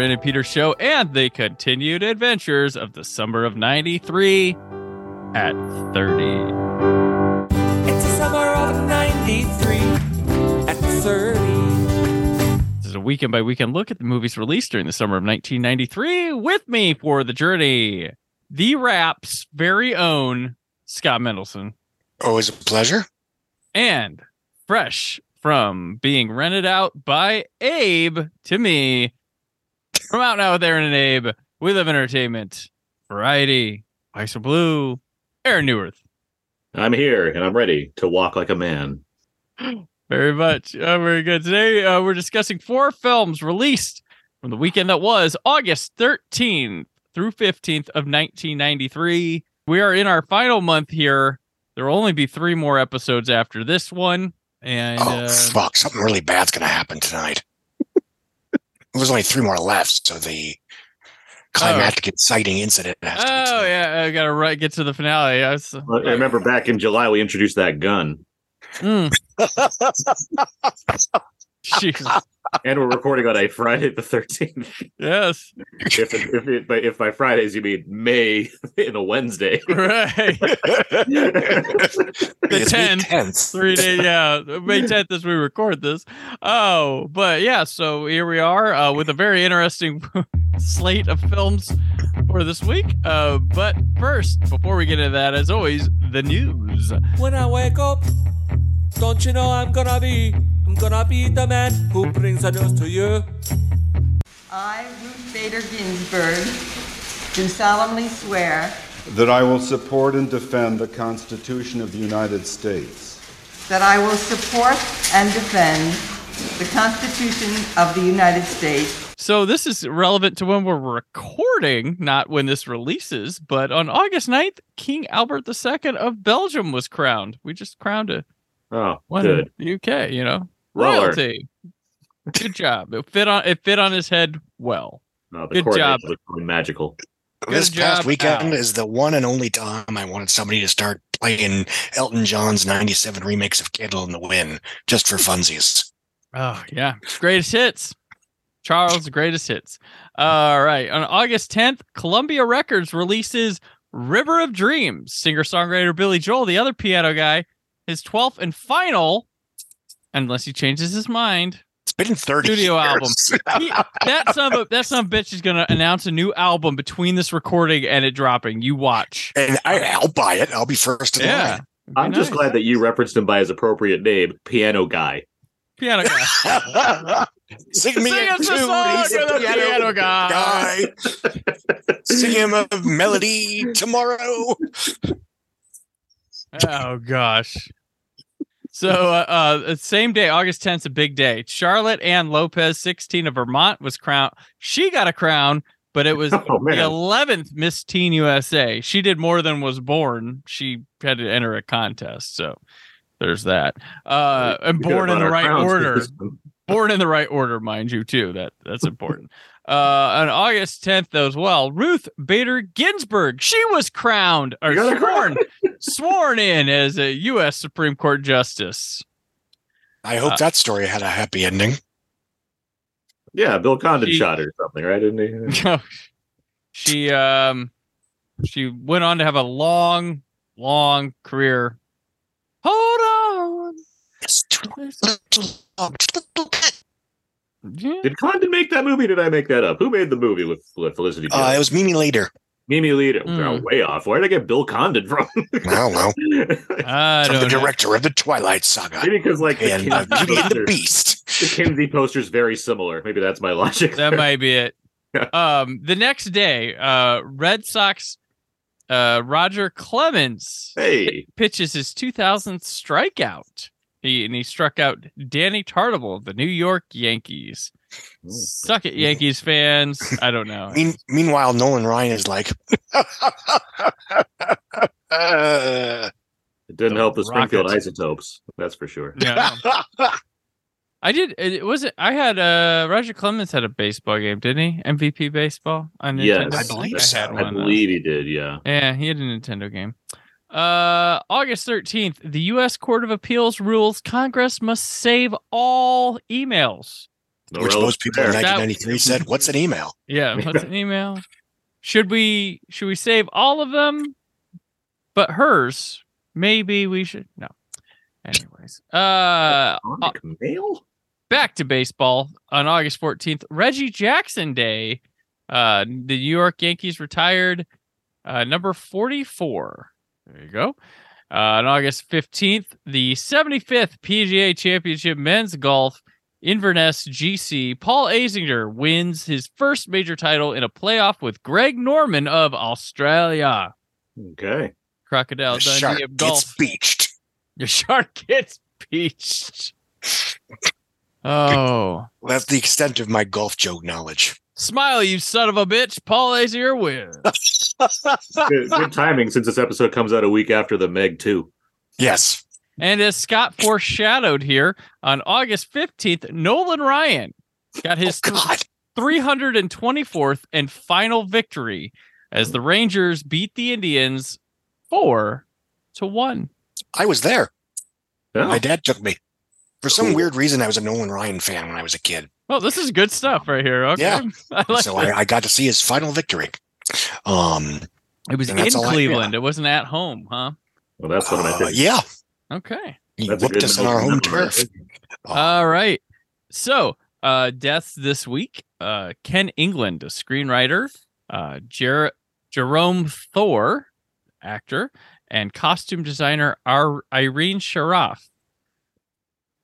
Brandon Peters Show and the continued adventures of the summer of 93 at 30. It's the summer of 93 at 30. This is a weekend by weekend look at the movies released during the summer of 1993. With me for the journey, the Wrap's very own Scott Mendelson. Always a pleasure. And fresh from being rented out by Abe to me from out now with Aaron and Abe, we live entertainment, variety, ice or blue, Aaron Neuwirth. I'm here and I'm ready to walk like a man. Very much. Oh, very good. Today uh, we're discussing four films released from the weekend that was August 13th through 15th of 1993. We are in our final month here. There will only be three more episodes after this one. And oh uh, fuck! Something really bad's gonna happen tonight. There's only three more left, so the climactic inciting incident has to oh tonight. yeah, I gotta right get to the finale. I was, Well, I remember back in July we introduced that gun, Mm, Jesus. And we're recording on a Friday the 13th. yes, If it, if, it, by, if by Fridays you mean May in a Wednesday, right. the 10th. Three days, yeah. May 10th as we record this. Oh, but yeah, so here we are uh, with a very interesting slate of films for this week. Uh, but first, before we get into that, as always, the news. When I wake up, don't you know I'm gonna be, I'm gonna be the man who brings the news to you. I, Ruth Bader Ginsburg, do solemnly swear That I will support and defend the Constitution of the United States. that I will support and defend the Constitution of the United States So this is relevant to when we're recording, not when this releases, but on August 9th, King Albert II of Belgium was crowned. We just crowned a oh, one good. in the UK, you know. Roller. Royalty. Good job. It fit on it fit on his head well. No, the Good job. really magical. This Good past weekend Al. is the one and only time I wanted somebody to start playing Elton John's '97 remix of "Candle in the Wind" just for funsies. Oh yeah, greatest hits. Charles' greatest hits. All right, on August 10th, Columbia Records releases "River of Dreams." Singer-songwriter Billy Joel, the other piano guy, his 12th and final, unless he changes his mind, It's been 30 Studio years. album. He- that son of a, that son of a bitch is gonna announce a new album between this recording and it dropping. You watch. and I, I'll buy it. I'll be first in Yeah. line. I'm just glad that you referenced him by his appropriate name, Piano Guy. piano guy. Sing me Sing a a tune, song he's a piano, piano guy. guy. Sing him a melody tomorrow. Oh gosh. So uh, uh same day, August 10th, a big day. Charlotte Ann Lopez, 16 of Vermont, was crowned. She got a crown, but it was Oh, the 11th Miss Teen USA. She did more than was born. She had to enter a contest. So there's that. Uh and born in the right order. this one. born in the right order, mind you, too. That that's important. Uh, on August 10th, though, as well, Ruth Bader Ginsburg. She was crowned or You got a sworn, sworn in as a U.S. Supreme Court justice. I hope Uh, that story had a happy ending. Yeah, Bill Condon She- shot her or something, right? Didn't he? she um she went on to have a long, long career. Hold on. Yeah. Did Condon make that movie? Did I make that up? Who made the movie with, with Felicity Uh, Jones? it was Mimi Leder. Mimi Leder. Mm. Oh, way off. Where did I get Bill Condon from? I don't know. I From the don't know. director of the Twilight Saga Maybe because like the and uh, Kinsey, Beauty and the Beast. the Kinsey poster's very similar. Maybe that's my logic. That there. might be it. um, the next day, uh, Red Sox, uh, Roger Clemens Hey, pitches his 2000th strikeout. He and he struck out Danny Tartabull of the New York Yankees. Suck it, Yankees fans. I don't know. Mean, meanwhile, Nolan Ryan is like, uh, it didn't help the Springfield Rockets. isotopes. That's for sure. Yeah. I did. It was it. I had uh Roger Clemens had a baseball game, didn't he? MVP baseball on Yes, Nintendo. I believe I so. had I one, uh, believe he did. Yeah. Yeah, he had a Nintendo game. Uh, August 13th, the U.S. Court of Appeals rules Congress must save all emails. No which most people in there. That- 1993 said, "What's an email?" Yeah, what's an email? Should we should we save all of them? But hers, maybe we should. No. Anyways, uh, Electronic mail? back to baseball on August 14th, Reggie Jackson Day. Uh, the New York Yankees retired uh, number 44. There you go. Uh, on August 15th, the 75th PGA Championship men's golf Inverness GC, Paul Azinger wins his first major title in a playoff with Greg Norman of Australia. Okay. Crocodile the Dundee shark of golf. gets beached. The shark gets beached. Oh. That's the extent of my golf joke knowledge. Smile, you son of a bitch. Paul Azier wins. Good, good timing since this episode comes out a week after the Meg 2. Yes. and as Scott foreshadowed here, on August 15th, Nolan Ryan got his oh God. 324th and final victory as the Rangers beat the Indians 4 to 1. I was there. Yeah. My dad took me. For some Cool. weird reason, I was a Nolan Ryan fan when I was a kid. Well, this is good stuff right here. Okay. Yeah. I like so. I, I got to see his final victory. Um, it was in that's I- Cleveland. It wasn't at home, huh? Well, that's what of my uh, favorites. yeah, Okay. he That's a whooped us on our home memory. turf. Oh, All right. So, uh, deaths this week. Uh, Ken Englund, a screenwriter. Uh, Jer- Jerome Thor, actor, and costume designer Ar- Irene Sharaff.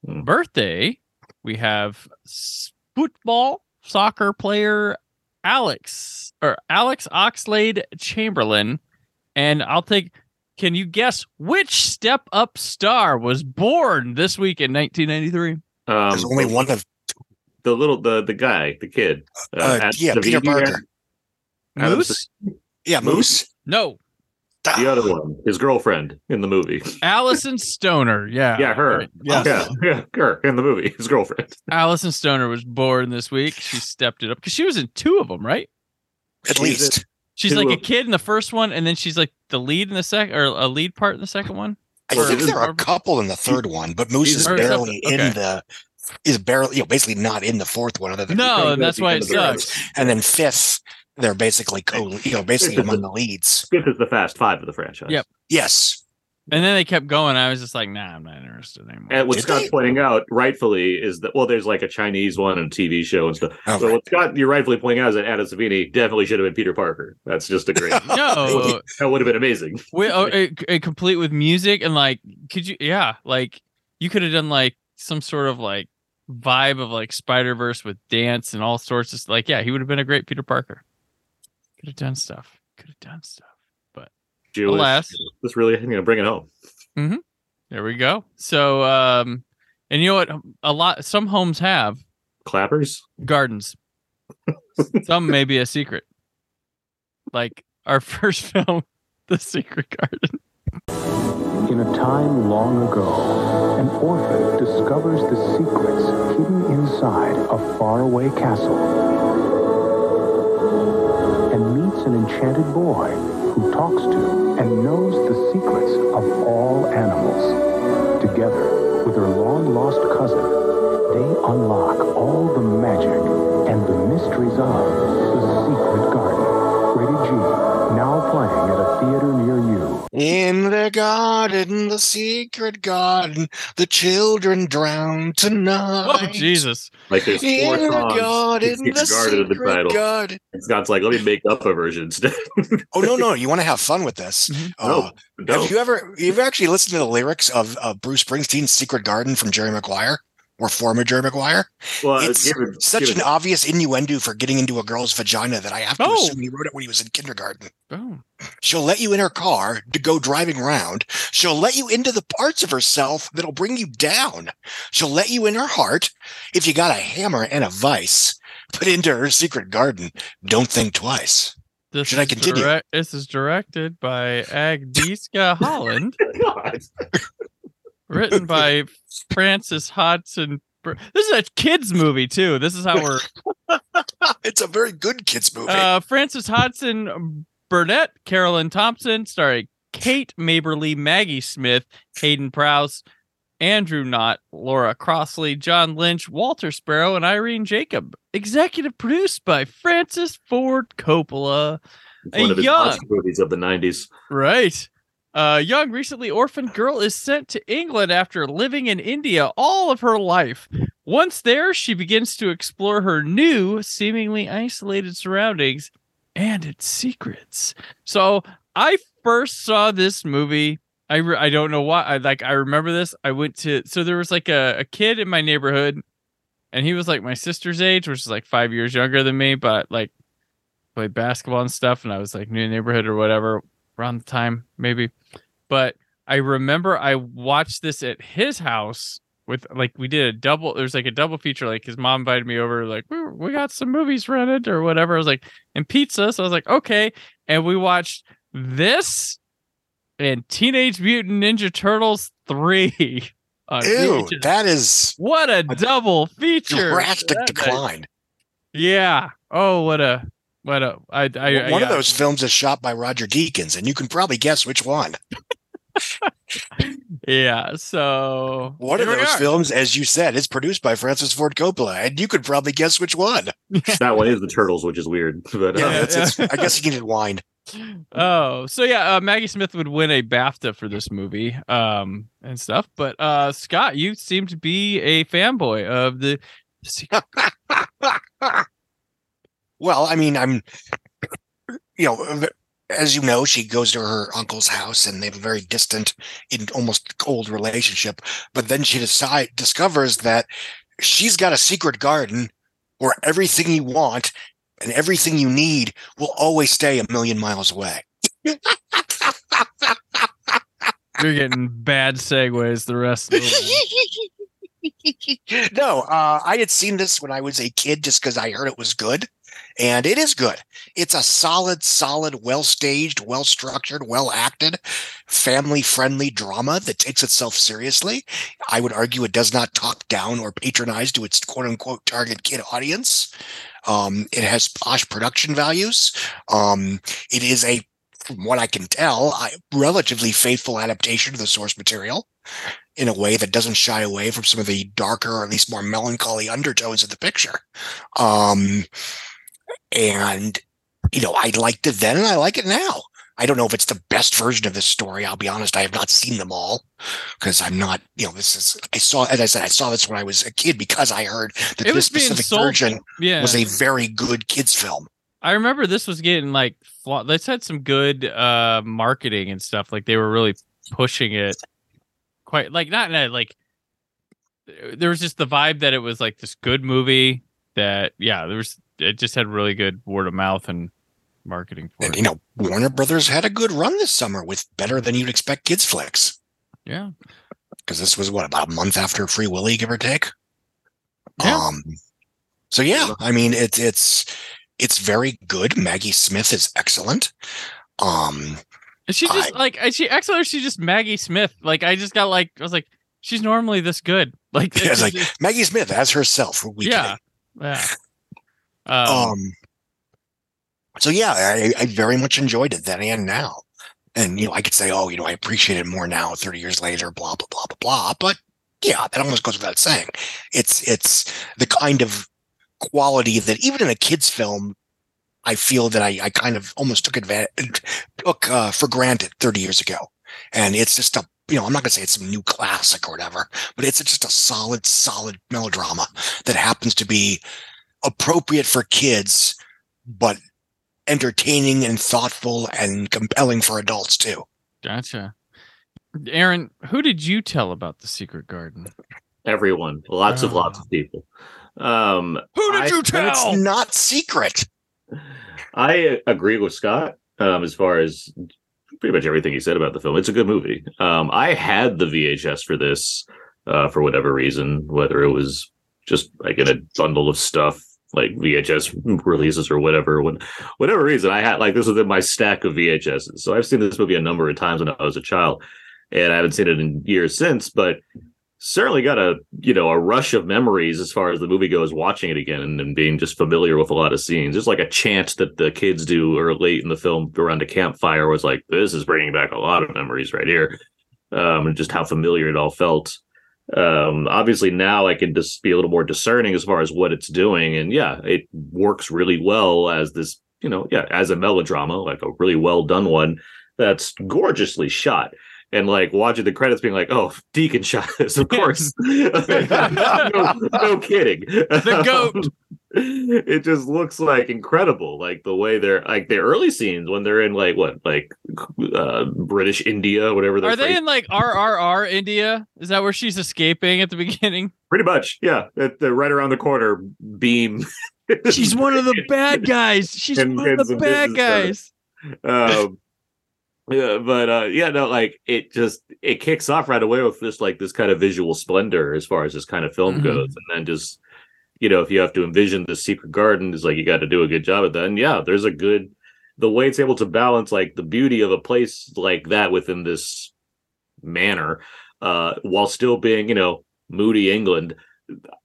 Hmm. Birthday, we have football soccer player Alex or Alex Oxlade Chamberlain, and I'll take. Can you guess which step up star was born this week in 1993? Um, There's only one of the little the the guy, the kid. uh, Adam yeah, Peter Sevani, Parker. Moose? Yeah, Moose. No, The other one, his girlfriend in the movie. Alyson Stoner. Yeah, Yeah, her. Right. Yeah, Yeah, yeah, her in the movie, his girlfriend. Alyson Stoner was born this week. She stepped it up because she was in two of them, right? At She's least. She's Two like a kid in the first one, and then she's like the lead in the second, or a lead part in the second one. I Or- think there are a couple in the third one, but Moose is barely okay. in the is barely you know basically not in the fourth one other than No, Because that's why it because of the- sucks. and then fifth they're basically co you know basically among the leads. Fifth is the Fast Five of the franchise. Yep. Yes. And then they kept going. I was just like, nah, I'm not interested anymore. And what Did Scott's they? pointing out rightfully is that well, there's like a Chinese one and a TV show and stuff. Oh, so right. what Scott you're rightfully pointing out is that Adam Sevani definitely should have been Peter Parker. That's just a great. no, that would have been amazing. we, oh, it, it complete with music and like, could you? Yeah, like you could have done like some sort of like vibe of like Spider Verse with dance and all sorts of like. Yeah, he would have been a great Peter Parker. Could have done stuff. Could have done stuff. Jewish. Alas. Just really you know, bring it home. There we go. So, um, and you know what? A lot, some homes have Clappers. gardens. some may be a secret. Like our first film, The Secret Garden. In a time long ago, an orphan discovers the secrets hidden inside a faraway castle and meets an enchanted boy who talks to and knows the secrets of all animals. Together with her long-lost cousin, they unlock all the magic and the mysteries of the secret garden. Rated G, now playing at a theater near you. In the garden, the secret garden, the children drown tonight. Oh Jesus! Like there's four In the songs. garden, the garden in the secret title. garden. And Scott's like, let me make up a version instead. Oh no, no! You want to have fun with this? Mhm. Uh, no, Have you ever you've actually listened to the lyrics of, of Bruce Springsteen's "Secret Garden" from Jerry Maguire? Or former Jerry Maguire. Well, it's given, such given- an obvious innuendo for getting into a girl's vagina that I have to Oh. assume he wrote it when he was in kindergarten. Boom. She'll let you in her car to go driving around. She'll let you into the parts of herself that'll bring you down. She'll let you in her heart. If you got a hammer and a vice, put into her secret garden. Don't think twice. This Should I continue? direct- this is directed by Agnieszka Holland, God. Written by Frances Hodgson. This is a kids movie too. This is how we're It's a very good kids movie. uh, Frances Hodgson Burnett, Caroline Thompson, starring Kate Maberly, Maggie Smith, Heydon Prowse, Andrew Knott, Laura Crossley, John Lynch, Walter Sparrow, and Irene Jacob. Executive produced by Francis Ford Coppola. A one of his young, monster movies of the 90s. right. A young, recently orphaned girl is sent to England after living in India all of her life. Once there, she begins to explore her new, seemingly isolated surroundings and its secrets. So I first saw this movie. I, re- I don't know why. I like I remember this. I went to so there was like a, a kid in my neighborhood, and he was like my sister's age, which is like five years younger than me, but like played basketball and stuff. And I was like new neighborhood or whatever around the time maybe. But I remember I watched this at his house with like we did a double. There's like a double feature. Like his mom invited me over. Like we, we got some movies rented or whatever. I was like and pizza. So I was like okay, and we watched this and Teenage Mutant Ninja Turtles three. on Ew, that is what a double feature! drastic decline. Yeah. Oh, what a what a I I One of yeah. those films is shot by Roger Deakins, and you can probably guess which one. Yeah. So One of those films, as you said, is produced by Francis Ford Coppola, and you could probably guess which one. that one is the Turtles, which is weird. But uh, Yeah, Yeah, it's, it's, I guess he needed wine. Oh, so yeah, uh, Maggie Smith would win a BAFTA for this movie, um, and stuff. But uh, Scott, you seem to be a fanboy of the. Well, I mean, I'm, you know, as you know, she goes to her uncle's house, and they have a very distant, in almost cold relationship. But then she decide discovers that she's got a secret garden where everything you want and everything you need will always stay a million miles away. You're getting bad segues the rest of the no, uh, I had seen this when I was a kid just because I heard it was good. And it is good. It's a solid, solid, well staged, well structured, well acted, family friendly drama that takes itself seriously. I would argue it does not talk down or patronize to its quote unquote target kid audience. Um, it has posh production values. Um, it is a, from what I can tell, a relatively faithful adaptation to the source material in a way that doesn't shy away from some of the darker or at least more melancholy undertones of the picture. Um, and you know, I liked it then and I like it now. I don't know if it's the best version of this story. I'll be honest, I have not seen them all because I'm not, you know, this is I saw as I said, I saw this when I was a kid because I heard that It this specific version Yeah, was a very good kids film. I remember this was getting like this had some good uh marketing and stuff. Like they were really pushing it quite like not in like there was just the vibe that it was like this good movie that yeah there was it just had really good word of mouth and marketing for And it. you know, Warner Brothers had a good run this summer with better than you'd expect kids flicks. Yeah. Because this was what about a month after Free Willy, give or take. Yeah. Um. So yeah, I mean it's it's it's very good. Maggie Smith is excellent. Um. And she just I- like and she excellent. She's just Maggie Smith. Like I just got like I was like she's normally this good. Like Yeah, it's like just- Maggie Smith as herself. Weekend. yeah, yeah. Um, Um. So yeah, I, I very much enjoyed it then and now. And you know, I could say, oh, you know, I appreciate it more now, thirty years later, blah blah blah blah blah. But yeah, that almost goes without saying. It's it's the kind of quality that even in a kids' film, I feel that I, I kind of almost took advantage took uh, for granted thirty years ago. And it's just a you know, I'm not gonna say it's some new classic or whatever, but it's just a solid, solid melodrama that happens to be appropriate for kids, but entertaining and thoughtful and compelling for adults too. Gotcha. Aaron, who did you tell about the secret garden? everyone, lots of Oh. lots of people. Um, Who did I- you tell? it's not secret. I agree with Scott um, as far as pretty much everything he said about the film. It's a good movie. Um, I had the VHS for this uh, for whatever reason, whether it was just like in a bundle of stuff like VHS releases or whatever. When, whatever reason, I had like this was in my stack of VHSs. So I've seen this movie a number of times when I was a child, and I haven't seen it in years since. But certainly got a you know a rush of memories as far as the movie goes watching it again and, and being just familiar with a lot of scenes there's like a chant that the kids do or late in the film around a campfire was like this is bringing back a lot of memories right here um and just how familiar it all felt um obviously now i can just be a little more discerning as far as what it's doing and yeah it works really well as this you know yeah as a melodrama like a really well done one that's gorgeously shot and like watching the credits being like, oh, Deacon shot this, of course. no, no kidding. The goat. it just looks like incredible. Like the way they're like the early scenes when they're in like what, like uh British India, whatever they're Are they in like RRR India? Is that where she's escaping at the beginning? pretty much, yeah. At the right around the corner beam. She's one of the bad guys. She's And- one of the bad guys. um yeah but uh yeah no like it just it kicks off right away with this like this kind of visual splendor as far as this kind of film Mhm. goes and then just you know if you have to envision the secret garden is like you got to do a good job at that and yeah there's a good the way it's able to balance like the beauty of a place like that within this manner uh while still being you know moody england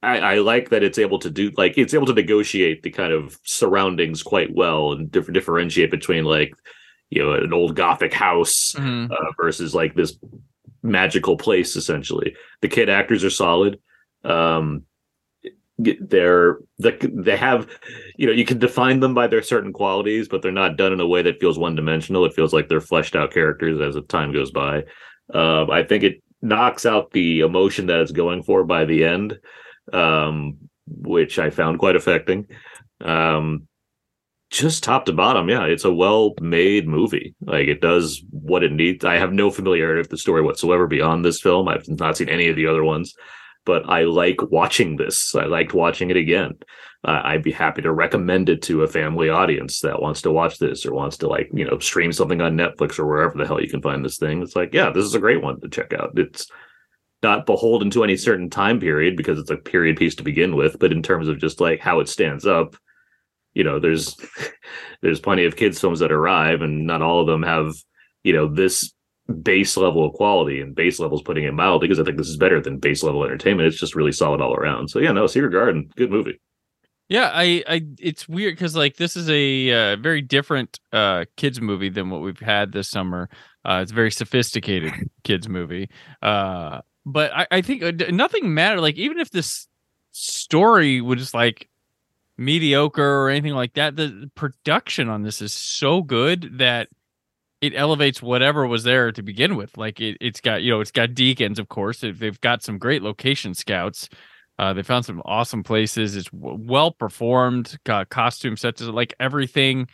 I, I like that it's able to do like it's able to negotiate the kind of surroundings quite well and differ, differentiate between like you know an old gothic house Mhm. uh, versus like this magical place essentially the kid actors are solid um they're they, have you know you can define them by their certain qualities but they're not done in a way that feels one dimensional it feels like they're fleshed out characters as the time goes by. Um i think it knocks out the emotion that it's going for by the end um which i found quite affecting. Um just top to bottom yeah it's a well made movie. Like it does what it needs. I have no familiarity with the story whatsoever beyond this film. I've not seen any of the other ones but i like watching this. I liked watching it again. Uh, i'd be happy to recommend it to a family audience that wants to watch this or wants to like you know stream something on netflix or wherever the hell you can find this thing. It's like yeah this is a great one to check out. It's not beholden to any certain time period because it's a period piece to begin with but in terms of just like how it stands up you know there's there's plenty of kids films that arrive and not all of them have you know this base level of quality and base levels putting it mild because i think this is better than base level entertainment it's just really solid all around so yeah no secret garden good movie Yeah, I, I, it's weird because like this is a uh, very different uh kids movie than what we've had this summer. Uh, it's a very sophisticated kids movie. Uh, but I, I think uh, nothing mattered. Like even if this story was like mediocre or anything like that, the production on this is so good that it elevates whatever was there to begin with. Like it, it's got you know it's got Deakins, of course. They've- They've got some great location scouts. Uh, they found some awesome places. It's w- well performed. Got costume sets. Like everything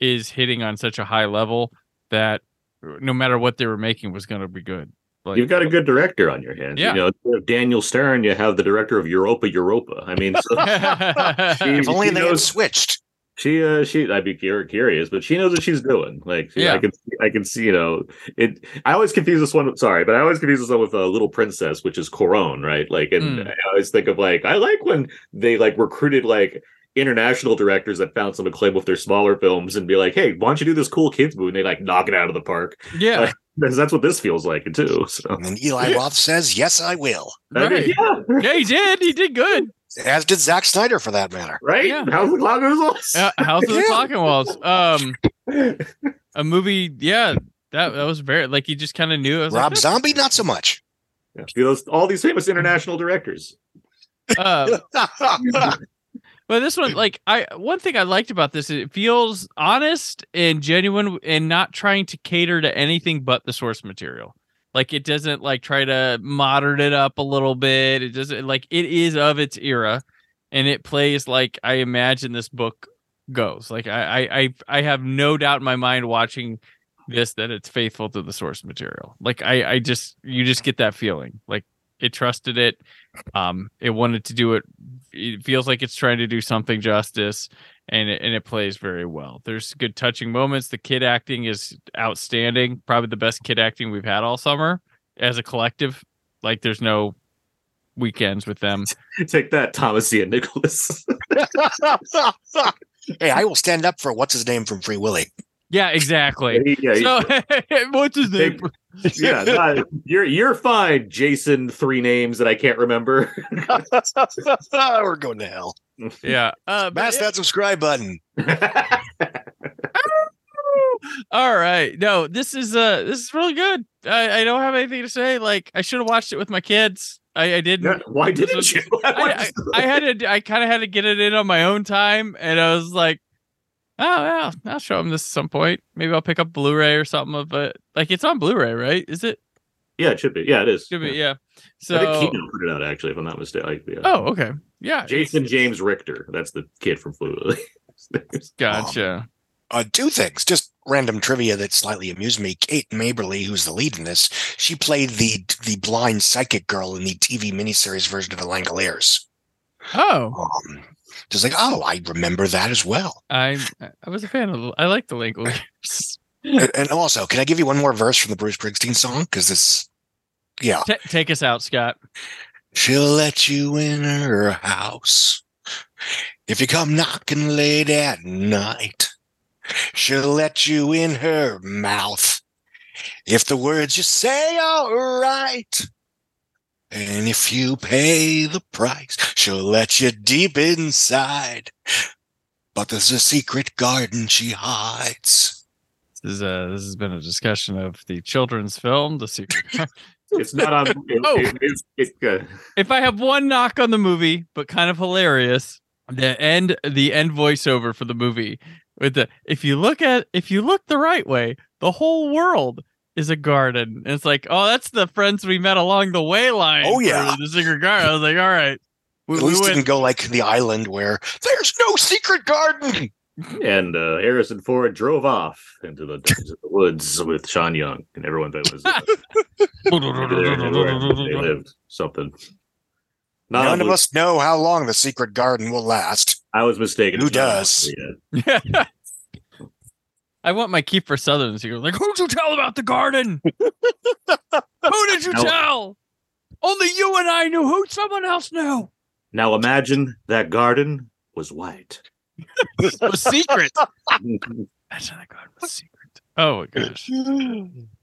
is hitting on such a high level that no matter what they were making was going to be good. Like, you've got a good director on your hands Yeah. you know daniel stern you have the director of europa europa i mean so she, If only she they had switched. She uh she i'd be cur- curious but she knows what she's doing like she- Yeah. i can i can see you know it i always confuse this one sorry but i always confuse this one with a uh, little princess which is Cuarón right like and Mm. i always think of like i like when they like recruited like international directors that found some acclaim with their smaller films and be like hey why don't you do this cool kids movie and they like knock it out of the park yeah, Like, because that's what this feels like too so And then Eli Roth says, "Yes, I will." I mean, yeah yeah, he did. He did good. As did Zack Snyder, for that matter. right Yeah. how's the clock goes Uh, House of the Yeah. Talking Walls. Um, a movie. Yeah, that that was very like you just kind of knew. It was Rob like, Zombie, not so much. See those all these famous international directors uh, But this one, like I, one thing I liked about this, it feels honest and genuine, and not trying to cater to anything but the source material. Like it doesn't like try to modern it up a little bit. It doesn't like it is of its era, and it plays like I imagine this book goes. Like I, I, I, have no doubt in my mind watching this that it's faithful to the source material. Like I, I just you just get that feeling. Like it trusted it Um, it wanted to do it. It feels like it's trying to do something justice, and it, and it plays very well. There's good touching moments. The kid acting is outstanding. Probably the best kid acting we've had all summer as a collective. Like there's no weekends with them. Take that, Thomas Ian Nicholas. hey, I will stand up for what's his name from Free Willy. Yeah, exactly. yeah, So what's his name? yeah, not- you're you're fine, Jason. Three names that I can't remember. We're going to hell. Yeah. Uh, but Mash it- that subscribe button. all right. No, this is uh this is really good. I, I don't have anything to say. Like I should have watched it with my kids. I, I didn't. Why didn't was- you? I, I, I had to. I kind of had to get it in on my own time, and I was like, "Oh yeah, I'll show him this at some point. Maybe I'll pick up Blu-ray or something of it. Like it's on Blu-ray, right? Is it? yeah, it should be. Yeah, it is. Should be. Yeah. Yeah. So. I think Kino put it out actually, if I'm not mistaken. Like, yeah. oh, okay. Yeah. Jason James Richter. That's the kid from Flu. Gotcha. Uh, two things, just random trivia that slightly amused me. Kate Maberly, who's the lead in this, she played the the blind psychic girl in the TV miniseries version of the Langoliers. Oh, Um, just like, oh, I remember that as well. I I was a fan of. I like the Linklater's. and, and also, can I give you one more verse from the Bruce Springsteen song? Because this, yeah, Ta take us out, Scott. she'll let you in her house if you come knocking late at night. She'll let you in her mouth if the words you say are right. And if you pay the price, she'll let you deep inside. But there's a secret garden she hides. This is uh this has been a discussion of the children's film, The Secret. it's not on. It, Oh. it- it's, it's uh, if I have one knock on the movie, but kind of hilarious, the end the end voiceover for the movie with the if you look at if you look the right way, the whole world is a garden. And it's like, oh, that's the friends we met along the way line. Oh, yeah. the secret garden. I was like, all right. We, At least it went- didn't go like the island where there's no secret garden. and uh, Harrison Ford drove off into the, into the woods with Sean Young, and everyone thought was uh, they, they lived something. Not None of us know how long the secret garden will last. I was mistaken. Who It's not on does? yet. I want my Kiefer Sutherland secret. Like, who'd you tell about the garden? Who did you No. tell? Only you and I knew. Who? Someone else knew. Now imagine that garden was white. The secret. Imagine that garden was secret. Oh my gosh.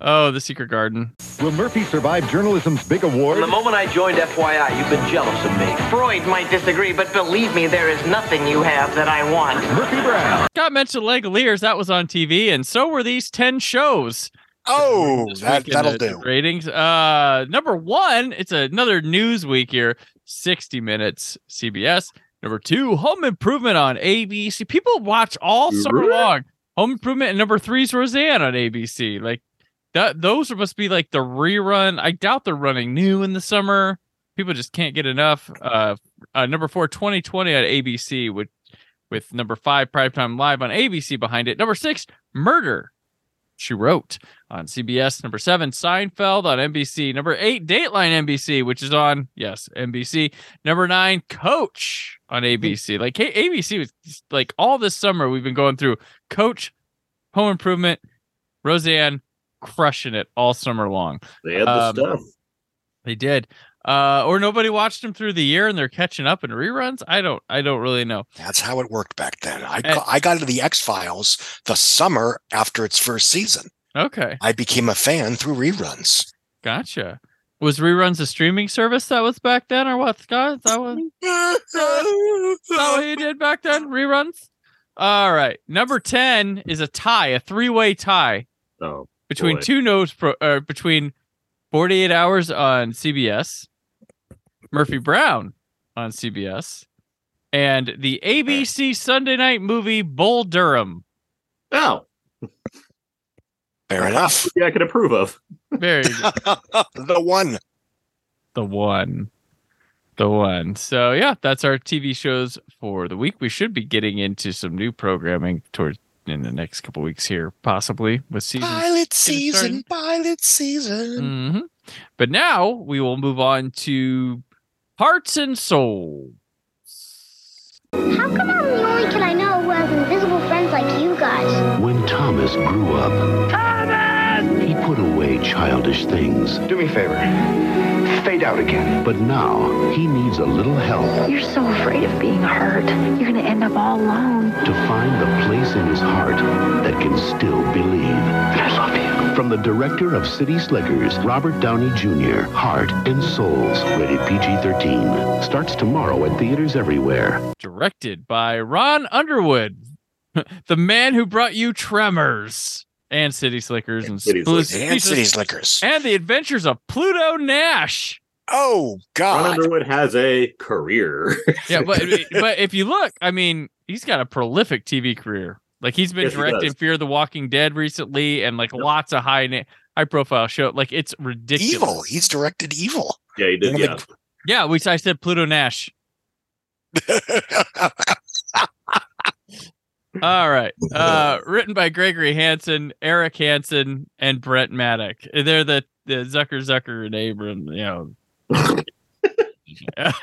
Oh, the secret garden. Will Murphy survive journalism's big award? From the moment I joined FYI, you've been jealous of me. Freud might disagree, but believe me, there is nothing you have that I want. Murphy Brown. Scott mentioned Langoliers. That was on TV, and so were these 10 shows. Oh, that, that'll do. Ratings. Uh, number one, it's another news week here. 60 Minutes, CBS. Number two, Home Improvement on ABC. People watch all summer long. Home Improvement and number three is Roseanne on ABC. Like that, those must be like the rerun. I doubt they're running new in the summer. People just can't get enough. Uh, uh number four, 2020 on ABC with with number five, Primetime Live on ABC behind it. Number six, Murder. She wrote on CBS. Number seven, Seinfeld on NBC. Number eight, Dateline NBC, which is on, yes, NBC. Number nine, Coach on ABC. Like hey, ABC was just, like all this summer we've been going through Coach, Home Improvement, Roseanne, crushing it all summer long. They had the Um, stuff. They did. Uh, or nobody watched them through the year and they're catching up in reruns. I don't. I don't really know. That's how it worked back then. I Eh. got, I got into the X Files the summer after its first season. Okay, I became a fan through reruns. gotcha. Was reruns a streaming service that was back then, or what, Scott? Is that what, is that what you did back then? Reruns. All right. Number ten is a tie, a three-way tie Oh, between boy. two notes pro, uh, between 48 hours on CBS, Murphy Brown on CBS, and the ABC Sunday night movie Bull Durham. oh, Fair enough. yeah, I can approve of. Very good. the one. the one. The one. So yeah, that's our TV shows for the week. We should be getting into some new programming towards in the next couple weeks here, possibly with season Pilot started. season, pilot season. hmm But now we will move on to Hearts and Souls. How come I'm the only kid I know who has invisible friends like you guys? When Thomas grew up, Thomas! he put away childish things. Do me a favor. Fade out again. But now he needs a little help You're so afraid of being hurt. You're going to end up all alone. to find the place in his heart that can still believe. I love you. From the director of City Slickers, Robert Downey Jr., Heart and Souls, rated PG-13. Starts tomorrow at theaters everywhere. Directed by Ron Underwood, the man who brought you Tremors and City Slickers and, City Blue Slickers. And City Slickers. and the Adventures of Pluto Nash. Oh God! Ron Underwood has a career. Yeah, but but if you look, I mean, he's got a prolific TV career. Like he's been Yes, directing does. Fear the Walking Dead recently, and like lots of high na- high profile show. Like it's ridiculous. Evil. He's directed Evil. yeah, he did. One Yeah. of Yeah, we I said Pluto Nash. All right. Uh, written by Gregory Hansen, Eric Hansen, and Brent Maddock. They're the, the Zucker, Zucker, and Abram, you know.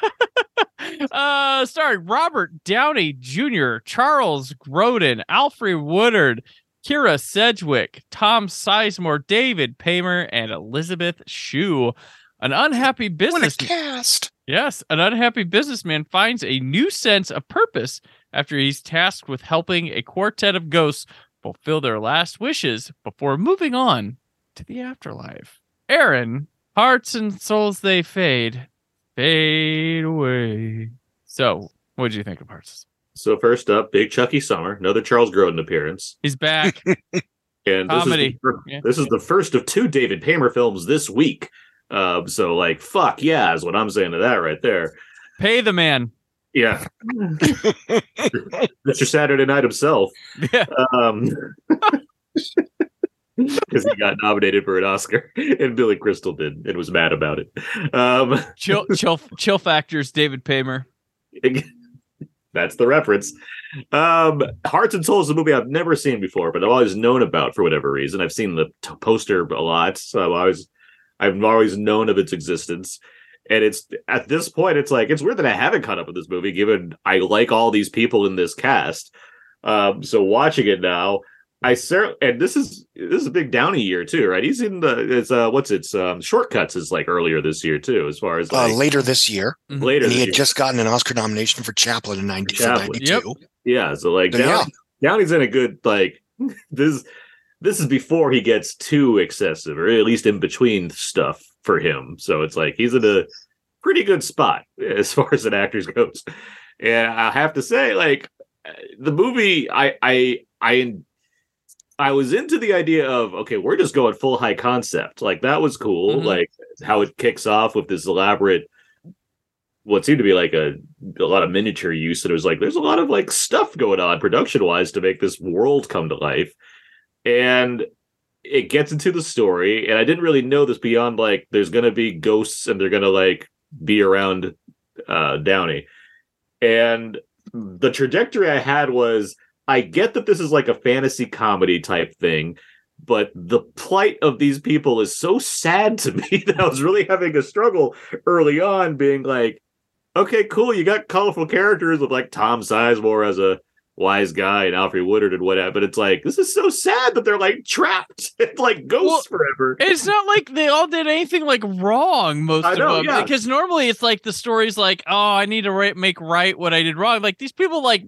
uh, starring Robert Downey Jr., Charles Grodin, Alfre Woodard, Kyra Sedgwick, Tom Sizemore, David Paymer, and Elizabeth Shue. An unhappy business. cast! Yes, an unhappy businessman finds a new sense of purpose after he's tasked with helping a quartet of ghosts fulfill their last wishes before moving on to the afterlife. Aaron, hearts and souls they fade, fade away. So, what did you think of Hearts? So first up, Big Chucky Summer, another Charles Grodin appearance, He's back. and this Comedy. is the, this is the first of two David Paymer films this week. Uh, so like, fuck yeah, is what I'm saying to that right there. Pay the man. Yeah, Mr. Saturday Night himself. Yeah. Um, because he got nominated for an Oscar, and Billy Crystal did, and was mad about it. Um, Chill, chill, chill factors. David Paymer. That's the reference. Um, Hearts and Souls is a movie I've never seen before, but I've always known about for whatever reason. I've seen the t- poster a lot, so I've always, I've always known of its existence. And it's at this point, it's like it's weird that I haven't caught up with this movie, given I like all these people in this cast. Um, so watching it now, I cer- and this is this is a big Downey year too, right? He's in the it's uh what's it's um shortcuts is like earlier this year too, as far as like, Uh, later this year, later. and he had year. just gotten an Oscar nomination for Chaplin in 90, Chaplin. 92. Yeah, so like So, Downey, yeah. Downey's in a good like this. This is before he gets too excessive, or at least in between stuff for him. So it's like he's in a pretty good spot as far as an actor goes. And I have to say, like the movie, I I I I was into the idea of okay, we're just going full high concept. Like that was cool. Mhm. Like how it kicks off with this elaborate what seemed to be like a a lot of miniature use and it was like there's a lot of like stuff going on production wise to make this world come to life and it gets into the story and i didn't really know this beyond like there's gonna be ghosts and they're gonna like be around uh downey and the trajectory i had was i get that this is like a fantasy comedy type thing but the plight of these people is so sad to me that i was really having a struggle early on being like okay, cool. You got colorful characters with like Tom Sizemore as a wise guy and Alfre Woodard and whatever. But it's like this is so sad that they're like trapped like ghosts forever. It's not like they all did anything like wrong. Most I of know, them, yeah. because normally it's like the story's like, oh, I need to right, make right what I did wrong. Like these people, like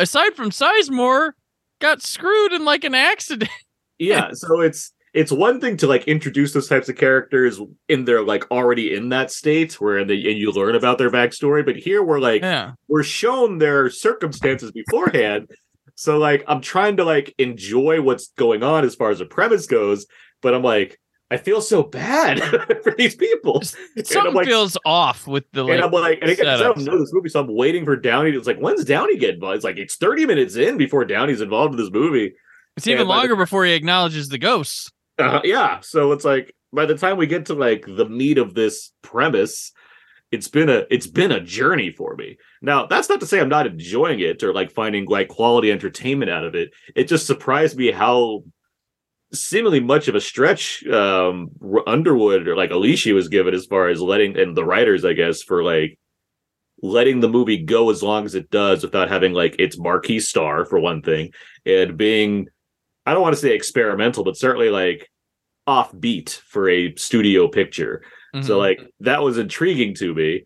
aside from Sizemore, got screwed in like an accident. Yeah, so it's it's one thing to like introduce those types of characters in their like already in that state where they and you learn about their backstory, but here we're like Yeah. we're shown their circumstances beforehand. So like I'm trying to like enjoy what's going on as far as the premise goes, but I'm like I feel so bad for these people. Something like, feels off with the like. and I'm like, and again, I don't know this movie, so I'm waiting for Downey. It's like, when's Downey get involved? It's like it's 30 minutes in before Downey's involved in this movie. It's even by the- longer before he acknowledges the ghosts. uh, yeah, so it's like by the time we get to like the meat of this premise, it's been a it's been a journey for me. Now, that's not to say I'm not enjoying it or like finding like quality entertainment out of it. It just surprised me how seemingly much of a stretch um Underwood or like Alicia was given as far as letting and the writers, I guess, for like letting the movie go as long as it does without having like its marquee star for one thing and being I don't want to say experimental, but certainly like offbeat for a studio picture. So Mhm. like that was intriguing to me.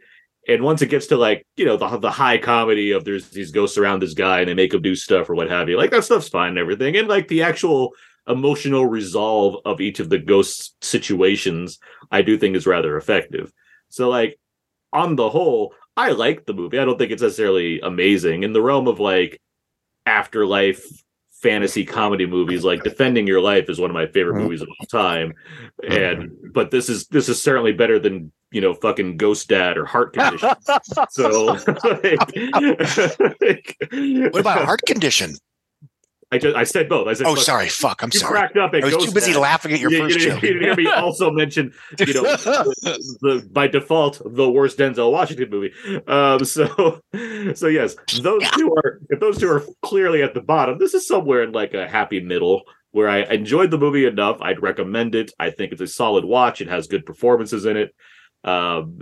And once it gets to like, you know, the the high comedy of there's these ghosts around this guy and they make him do stuff or what have you, like that stuff's fine and everything. And like the actual emotional resolve of each of the ghost situations, I do think is rather effective. So like on the whole, I like the movie. I don't think it's necessarily amazing. In the realm of like afterlife fantasy comedy movies, like Defending Your Life is one of my favorite mm-hmm. movies of all time. Mm-hmm. And but this is this is certainly better than you know fucking Ghost Dad or Heart Condition. so like, What about heart condition? I just I said both. I said Oh, sorry. Fuck. I'm you sorry. cracked up at I was too busy Dad. laughing at your You- first you, joke. You didn't hear me also mention, you know, the, the by default the worst Denzel Washington movie. Um, so, so yes, those two are if those two are clearly at the bottom. This is somewhere in like a happy middle where I enjoyed the movie enough. I'd recommend it. I think it's a solid watch. It has good performances in it. Um,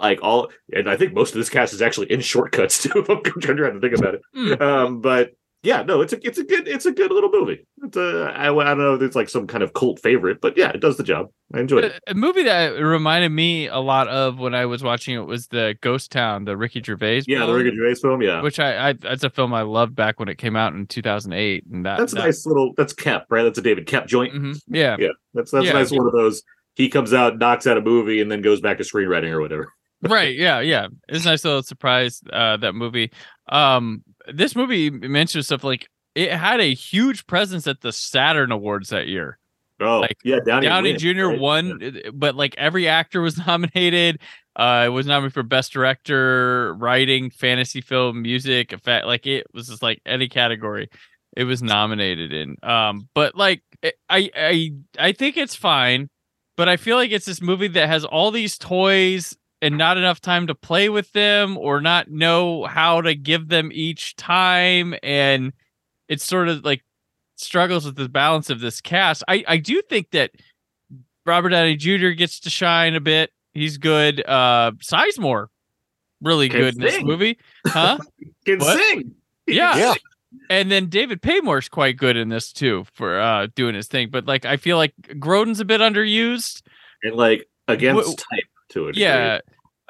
like all, and I think most of this cast is actually in shortcuts too. If I'm trying to think about it. Um, but yeah, no, it's a it's a good it's a good little movie. It's a I, I don't know if it's like some kind of cult favorite, but yeah, it does the job. I enjoyed it. A, a movie that reminded me a lot of when I was watching it was the Ghost Town, the Ricky Gervais. Yeah, the Ricky Gervais film. Yeah, Which I, I that's a film I loved back when it came out in 2008, and that that's a that- nice little. That's Koepp, right? That's a David Koepp joint. Mhm. Yeah, Yeah, that's that's Yeah. a nice one of those. He comes out, knocks out a movie, and then goes back to screenwriting or whatever. right yeah yeah it's a nice little surprise uh that movie um this movie mentions stuff like it had a huge presence at the saturn awards that year. Oh, like yeah, Downey, downey wins, jr right? won uh, but like every actor was nominated. Uh it was nominated for best director writing fantasy film music effect like it was just like any category it was nominated in. Um but like i i i think it's fine but I feel like it's this movie that has all these toys and not enough time to play with them or not know how to give them each time and it's sort of like struggles with the balance of this cast. I I do think that Robert Downey Jr. gets to shine a bit. He's good. Uh Sizemore really Can good in this movie. Huh? Can What? sing. Yeah. Yeah. And then David Paymer's quite good in this too for uh doing his thing. But like I feel like Grodin's a bit underused. and like against Wh- type to degree. Yeah.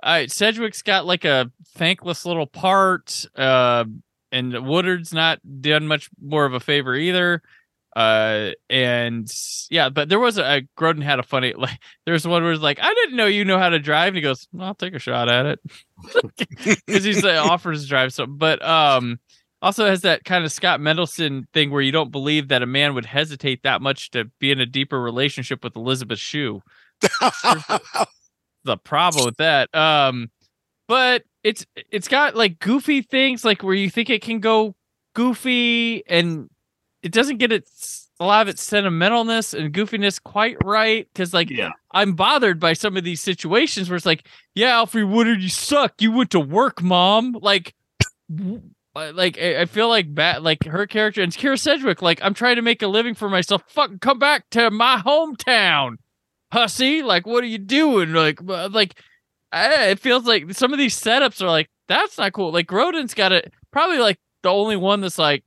I Sedgwick's got like a thankless little part. Uh and Woodard's not done much more of a favor either. Uh and yeah, but there was a, Grodin had a funny like there's one where it's like, I didn't know you know how to drive. And he goes, I'll take a shot at it. Because he's like offers to drive something. But um also has that kind of Scott Mendelson thing where you don't believe that a man would hesitate that much to be in a deeper relationship with Elizabeth Shue the problem with that. Um, but it's it's got like goofy things, like where you think it can go goofy, and it doesn't get its a lot of its sentimentalness and goofiness quite right. Because like Yeah. I'm bothered by some of these situations where it's like, yeah, Alfre Woodard, you suck. You went to work, mom. Like. Like I feel like bad, like her character and Kyra Sedgwick. Like I'm trying to make a living for myself. Fucking come back to my hometown hussy like what are you doing like uh, like I, it feels like some of these setups are like that's not cool like Grodin's got it probably like the only one that's like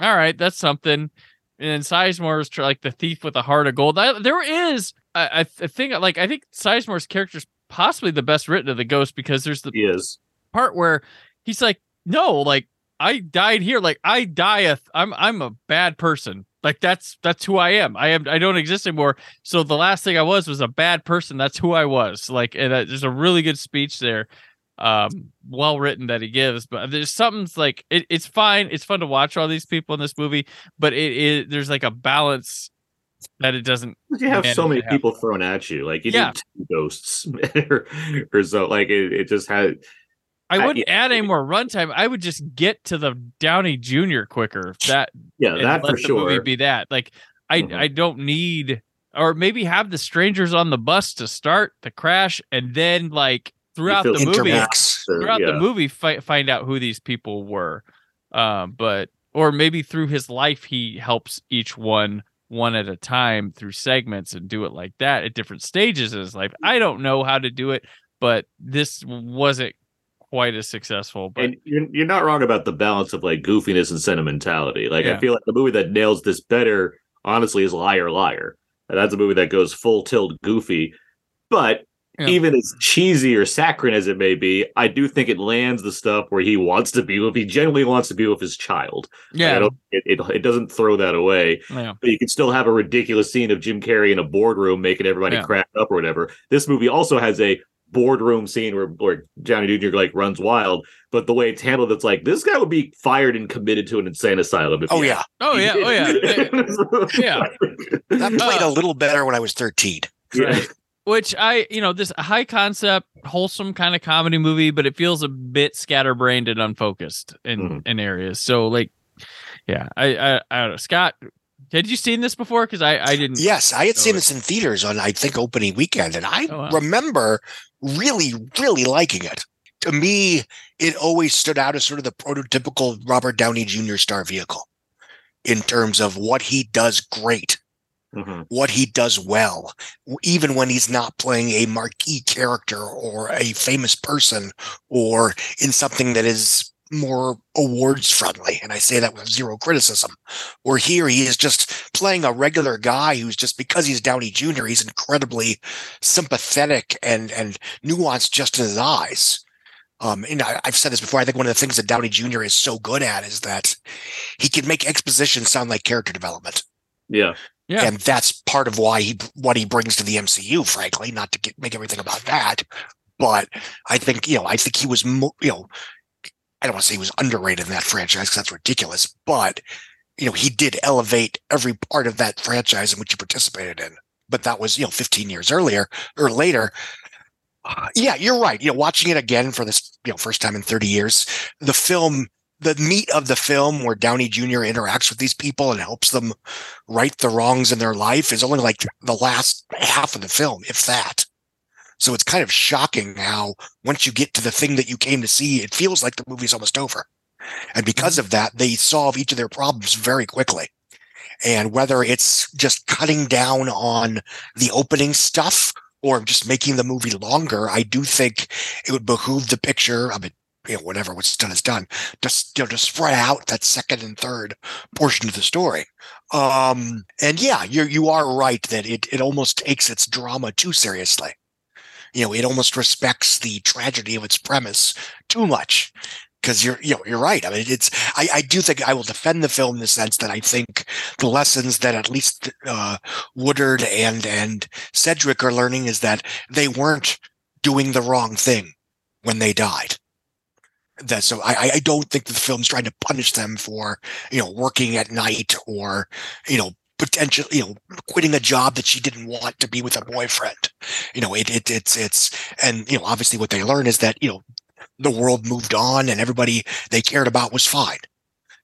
all right that's something and Sizemore is like the thief with a heart of gold I, there is I, I think like I think Sizemore's character is possibly the best written of the ghost because there's the He is. part where he's like, no, like I died here. Like I die. A th- I'm I'm a bad person. Like that's that's who I am. I am. I don't exist anymore. So the last thing I was was a bad person. That's who I was. Like and uh, there's a really good speech there, um, well written that he gives. But there's something's like it, it's fine. It's fun to watch all these people in this movie, but it is there's like a balance that it doesn't. You have so many people thrown at you. Like you Yeah. need two ghosts or, or so. Like it, it just had. I I- wouldn't add any more runtime. I would just get to the Downey Jr. quicker. That Yeah, that for the movie sure. be that. Like I Mhm. I don't need or maybe have the strangers on the bus to start the crash and then like throughout the movie Intermix. throughout the movie fi- find out who these people were. Um but or maybe through his life he helps each one one at a time through segments and do it like that at different stages in his life. I don't know how to do it, but this wasn't quite as successful. But and you're, you're not wrong about the balance of like goofiness and sentimentality. Like Yeah. I feel like the movie that nails this better, honestly, is Liar Liar. And that's a movie that goes full tilt goofy, but Yeah. even as cheesy or saccharine as it may be, I do think it lands the stuff where he wants to be with. He genuinely wants to be with his child. Like, Yeah. Don't, it, it it doesn't throw that away. Yeah. But you can still have a ridiculous scene of Jim Carrey in a boardroom making everybody Yeah. crack up or whatever. This movie also has a boardroom scene where, where Downey Jr. like runs wild, but the way it's handled, it's like this guy would be fired and committed to an insane asylum. If Oh he- yeah, Oh yeah, oh yeah, yeah. that played Uh, a little better when I was 13. Yeah. Which I, you know, this high concept, wholesome kind of comedy movie, but it feels a bit scatterbrained and unfocused in Mhm. in areas. So like, yeah, I, I, I don't know. Scott, had you seen this before? Because I, I didn't. Yes, I had seen it. this in theaters on I think opening weekend, and I Oh, wow. remember really, really liking it. To me, it always stood out as sort of the prototypical Robert Downey Jr. star vehicle in terms of what he does great, Mhm. what he does well, even when he's not playing a marquee character or a famous person or in something that is more awards friendly. And I say that with zero criticism. Or here he is just playing a regular guy who's just because he's Downey Jr., he's incredibly sympathetic and and nuanced just in his eyes. Um, and I, I've said this before. I think one of the things that Downey Jr. is so good at is that he can make exposition sound like character development. Yeah. Yeah. And that's part of why he what he brings to the MCU, frankly, not to get, make everything about that. But I think, you know, I think he was, mo- you know, I don't want to say he was underrated in that franchise because that's ridiculous, but, you know, he did elevate every part of that franchise in which he participated in. But that was, you know, 15 years earlier or later. Uh, yeah, you're right. You know, watching it again for this, you know, first time in 30 years, the film, the meat of the film where Downey Jr. interacts with these people and helps them right the wrongs in their life is only like the last half of the film, if that. So it's kind of shocking how once you get to the thing that you came to see, it feels like the movie's almost over. And because of that, they solve each of their problems very quickly. And whether it's just cutting down on the opening stuff or just making the movie longer, I do think it would behoove the picture. I mean, you know, whatever what's done is done. Just you know, to spread out that second and third portion of the story. Um, and yeah, you you are right that it it almost takes its drama too seriously. You know, it almost respects the tragedy of its premise too much. Because you're, you know, you're right. I mean, it's. I, I do think I will defend the film in the sense that I think the lessons that at least uh, Woodard and and Sedgwick are learning is that they weren't doing the wrong thing when they died. That so I I don't think the film's trying to punish them for you know working at night or you know potential you know quitting a job that she didn't want to be with a boyfriend. You know it, it it's it's and you know obviously what they learn is that you know the world moved on and everybody they cared about was fine,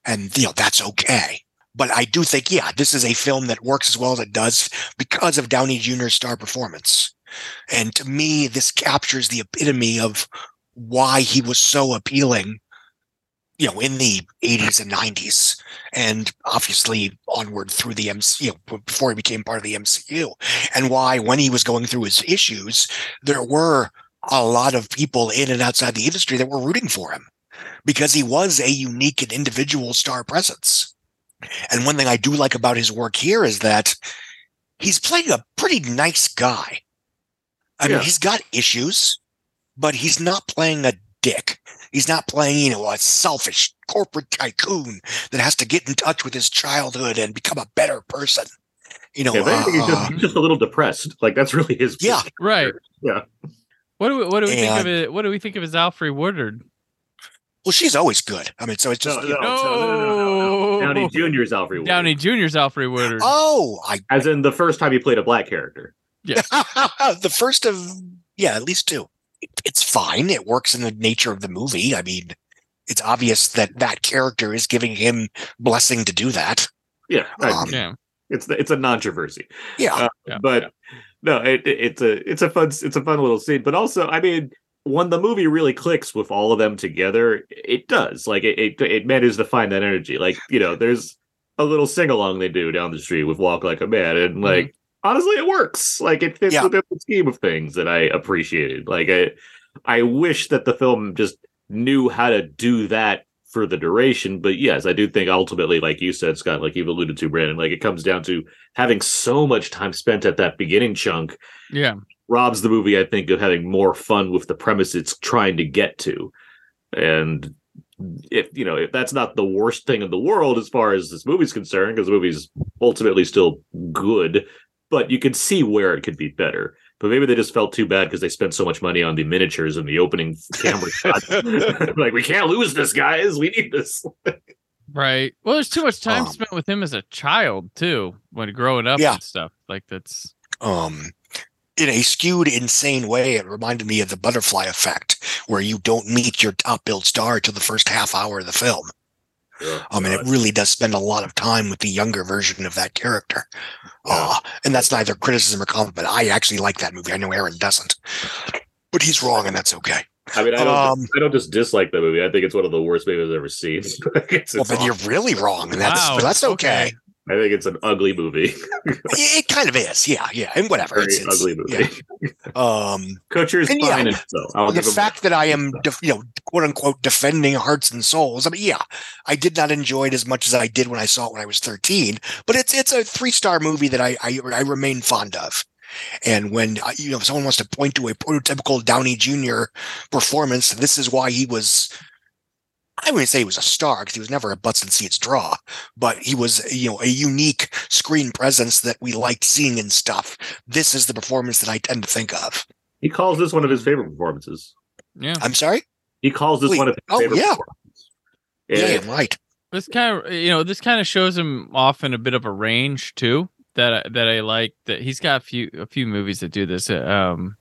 and you know that's okay. But I do think yeah this is a film that works as well as it does because of Downey Jr.'s star performance. And to me, this captures the epitome of why he was so appealing, you know, in the 80s and 90s, and obviously onward through the MCU, you know, before he became part of the MCU, and why when he was going through his issues, there were a lot of people in and outside the industry that were rooting for him because he was a unique and individual star presence. And one thing I do like about his work here is that he's playing a pretty nice guy. I Yeah. mean, he's got issues, but he's not playing a dick. He's not playing, you know, a selfish corporate tycoon that has to get in touch with his childhood and become a better person. You know, Yeah, if anything, he's, uh, just, he's just a little depressed. Like that's really his. yeah, Right. Yeah. What do we, what do we think of it? What do we think of his Alfre Woodard? well, she's always good. I mean, so it's just, No, you no, know, no, no, no, no, no. Downey Jr.'s Alfre. Woodard. Downey Jr.'s Alfre Woodard. oh, I, As in the first time he played a black character. Yeah, the first of, yeah, at least two. It, it's fine. It works in the nature of the movie. I mean, it's obvious that that character is giving him blessing to do that. Yeah. I- Um, yeah. it's it's a controversy. Yeah. Uh, Yeah, but no, it, it- it's a it's a fun it's a fun little scene. But also, I mean, when the movie really clicks with all of them together, it does. Like it it, it manages to find that energy. Like you know, there's a little sing along they do down the street with Walk Like a Man. And like honestly it works. Like it fits Yeah. within the scheme of things that I appreciated. Like I I wish that the film just knew how to do that for the duration. But yes, I do think ultimately, like you said, Scott, like you've alluded to, Brandon, like it comes down to having so much time spent at that beginning chunk Yeah. robs the movie, I think, of having more fun with the premise it's trying to get to. And if you know, if that's not the worst thing in the world as far as this movie's concerned, because the movie's ultimately still good, but you can see where it could be better. But maybe they just felt too bad because they spent so much money on the miniatures and the opening camera shot. like, we can't lose this, guys. We need this. Right. Well, there's too much time Um, spent with him as a child too, when growing up Yeah. and stuff. Like that's um in a skewed insane way it reminded me of the butterfly effect where you don't meet your top billed star till the first half hour of the film i mean it really does spend a lot of time with the younger version of that character. Uh, and that's neither criticism or compliment i actually like that movie. I know aaron doesn't but he's wrong and that's okay. I mean, I don't, Um, I don't just dislike the movie. I think it's one of the worst movies I've ever seen. Like, it's- well it's then you're really wrong and that's Wow, but that's okay, okay. I think it's an ugly movie. It, kind of is yeah yeah and whatever Very it's, it's ugly movie. yeah. um Kutcher's And yeah, fine and the fact that I am, def- you know, quote unquote, defending hearts and souls. I mean, yeah, I did not enjoy it as much as I did when I saw it when I was thirteen. But it's it's a three star movie that I, I I remain fond of. And when uh, you know if someone wants to point to a prototypical Downey Jr. performance, this is why he was. I wouldn't say he was a star because he was never a butts and seats draw, but he was, you know, a unique screen presence that we liked seeing and stuff. This is the performance that I tend to think of. He calls this one of his favorite performances. yeah. I'm sorry. He calls this Wait, one of his oh, favorite yeah. performances. Yeah, And yeah, right. This kind of you know this kind of shows him off in a bit of a range too that I, that I like that he's got a few a few movies that do this. Um,